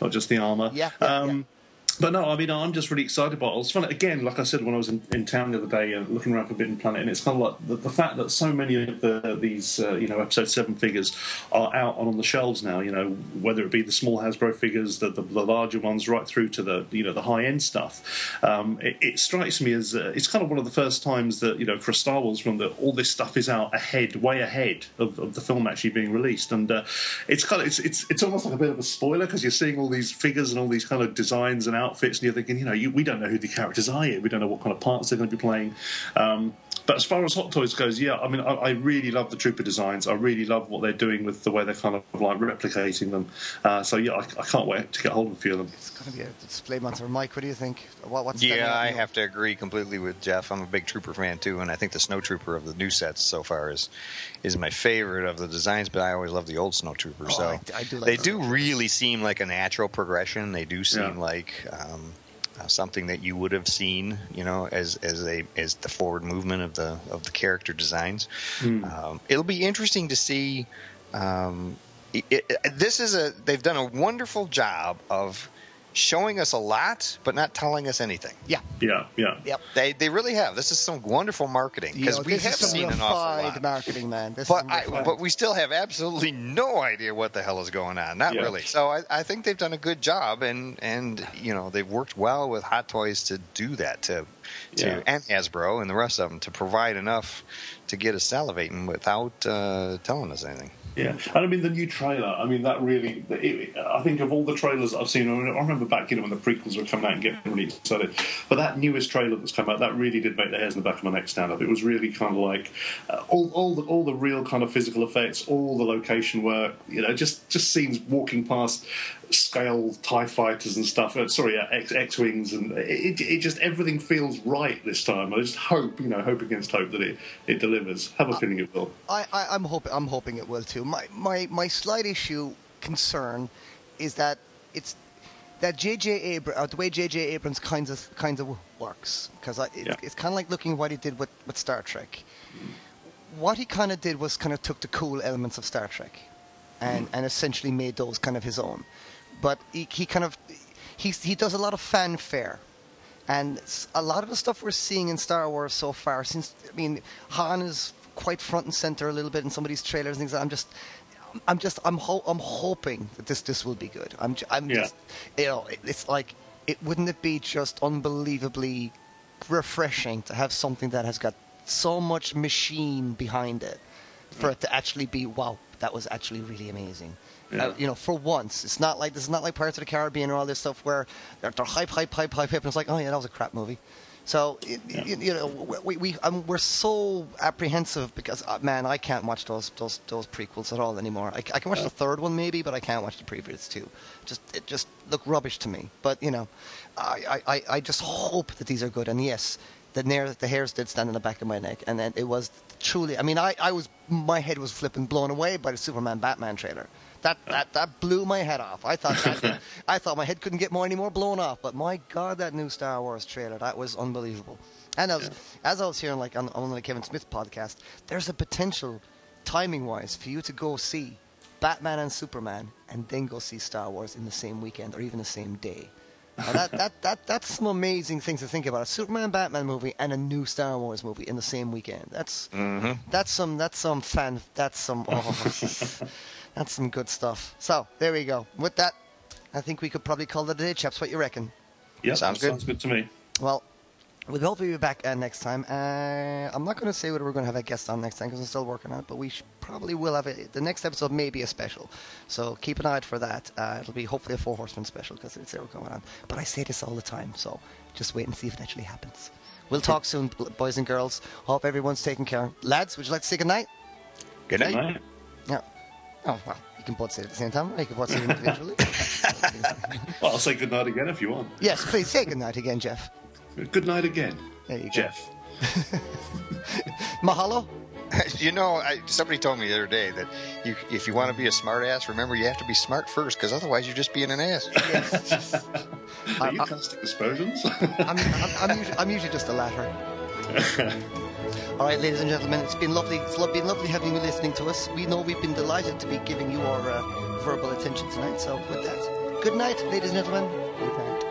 not just the armor. Yeah, yeah, um, yeah. But no, I mean, I'm just really excited about it. It's fun. Again, like I said, when I was in, in town the other day, uh, looking around Forbidden Planet, and it's kind of like the, the fact that so many of the, these, uh, you know, Episode 7 figures are out on the shelves now, you know, whether it be the small Hasbro figures, the, the, the larger ones, right through to the, you know, the high-end stuff. Um, it, it strikes me as, uh, it's kind of one of the first times that, you know, for a Star Wars film, that all this stuff is out ahead, way ahead of, of the film actually being released. And uh, it's kind of, it's, it's, it's almost like a bit of a spoiler because you're seeing all these figures and all these kind of designs and outfits, and you're thinking, you know, you, we don't know who the characters are yet. We don't know what kind of parts they're going to be playing. Um, but as far as Hot Toys goes, yeah, I mean, I, I really love the Trooper designs. I really love what they're doing with the way they're kind of like replicating them. Uh, so yeah, I, I can't wait to get hold of a few of them. It's going to be a display monster. Mike, what do you think? What, what's Yeah, I have to agree completely with Jeff. I'm a big Trooper fan too, and I think the Snow Trooper of the new sets so far is is my favorite of the designs. But I always love the old Snow Trooper. Oh, so I- I do like they the do really seem like a natural progression. They do seem Yeah. like. Um, uh, something that you would have seen, you know, as as a as the forward movement of the of the character designs. Um, it'll be interesting to see. Um, it, it, this is a they've done a wonderful job of showing us a lot, but not telling us anything. Yeah. Yeah, yeah. Yep. They they really have. This is some wonderful marketing You because we this have is some seen an awful lot. marketing, man. This But is I, but we still have absolutely no idea what the hell is going on. Not Yeah. really. So I, I think they've done a good job, and and you know they've worked well with Hot Toys to do that to to Yeah. and Hasbro and the rest of them to provide enough to get us salivating without uh, telling us anything. Yeah, and I mean the new trailer. I mean that really. It, I think of all the trailers I've seen. I remember back you know when the prequels were coming out and getting really excited. But that newest trailer that's come out, that really did make the hairs in the back of my neck stand up. It was really kind of like uh, all, all the all the real kind of physical effects, all the location work. You know, just just scenes walking past scale Tie fighters and stuff. Uh, sorry, uh, X X wings, and it, it just everything feels right this time. I just hope you know, hope against hope that it it delivers. Have a feeling it will. I, I, I'm hoping I'm hoping it will too. My my my slight issue concern is that it's that JJ Abrams, uh, the way JJ Abrams kinds of kinds of works because it's, Yeah. it's kind of like looking at what he did with, with Star Trek. What he kind of did was kind of took the cool elements of Star Trek, and and essentially made those kind of his own. But he, he kind of he he does a lot of fanfare and a lot of the stuff we're seeing in Star Wars so far, since I mean, Han is quite front and center a little bit in some of these trailers and things. I'm just, I'm just, I'm, ho- I'm hoping that this this will be good. I'm, j- I'm Yeah. just, you know, it- it's like, it wouldn't it be just unbelievably refreshing to have something that has got so much machine behind it for it to actually be wow, that was actually really amazing. Yeah. Uh, you know, for once, it's not like this is not like Pirates of the Caribbean or all this stuff where they're, they're hype, hype, hype, hype, hype, and it's like, oh yeah, that was a crap movie. So it, Yeah. you, you know, we, we um, we're so apprehensive because uh, man, I can't watch those those those prequels at all anymore. I, I can watch the third one maybe, but I can't watch the previous two. Just it just look rubbish to me. But you know, I I, I- just hope that these are good. And yes, the nair, the hairs did stand on the back of my neck, and then it was truly. I mean, I, I was my head was flipping, blown away by the Superman Batman trailer. That, that that blew my head off. I thought that, I thought my head couldn't get more any more blown off. But my God, that new Star Wars trailer that was unbelievable. And as, as I was hearing like on, on the Kevin Smith podcast, there's a potential, timing wise, for you to go see Batman and Superman and then go see Star Wars in the same weekend or even the same day. That, that, that, that's some amazing things to think about. A Superman Batman movie and a new Star Wars movie in the same weekend. That's mm-hmm. that's some that's some fan that's some oh, that's some good stuff. So there we go. With that, I think we could probably call it a day, chaps. What you reckon? Yeah, Sounds good. Sounds good to me. Well, we'll hopefully be back uh, next time. Uh, I'm not going to say whether we're going to have a guest on next time because I'm still working on it, but we sh- probably will have it. The next episode may be a special, so keep an eye out for that. Uh, it'll be hopefully a Four Horsemen special because it's ever going on. But I say this all the time, so just wait and see if it actually happens. We'll talk soon, boys and girls. Hope everyone's taking care. Lads, would you like to say goodnight? Good night. Right? Yeah. Oh, well, you can both say it at the same time, or you can both say it individually. Well, I'll say good night again if you want. yes, please say goodnight again, Jeff. Good night again, There you go. Jeff. Mahalo. you know, I, somebody told me the other day that you, if you want to be a smart ass, remember you have to be smart first, because otherwise you're just being an ass. Yes. Are you I- casting aspersions? I'm, I'm, I'm, usually, I'm usually just the latter. All right, ladies and gentlemen, it's been lovely. It's been lovely having you listening to us. We know we've been delighted to be giving you our uh, verbal attention tonight. So, with that, good night, ladies and gentlemen. Good night.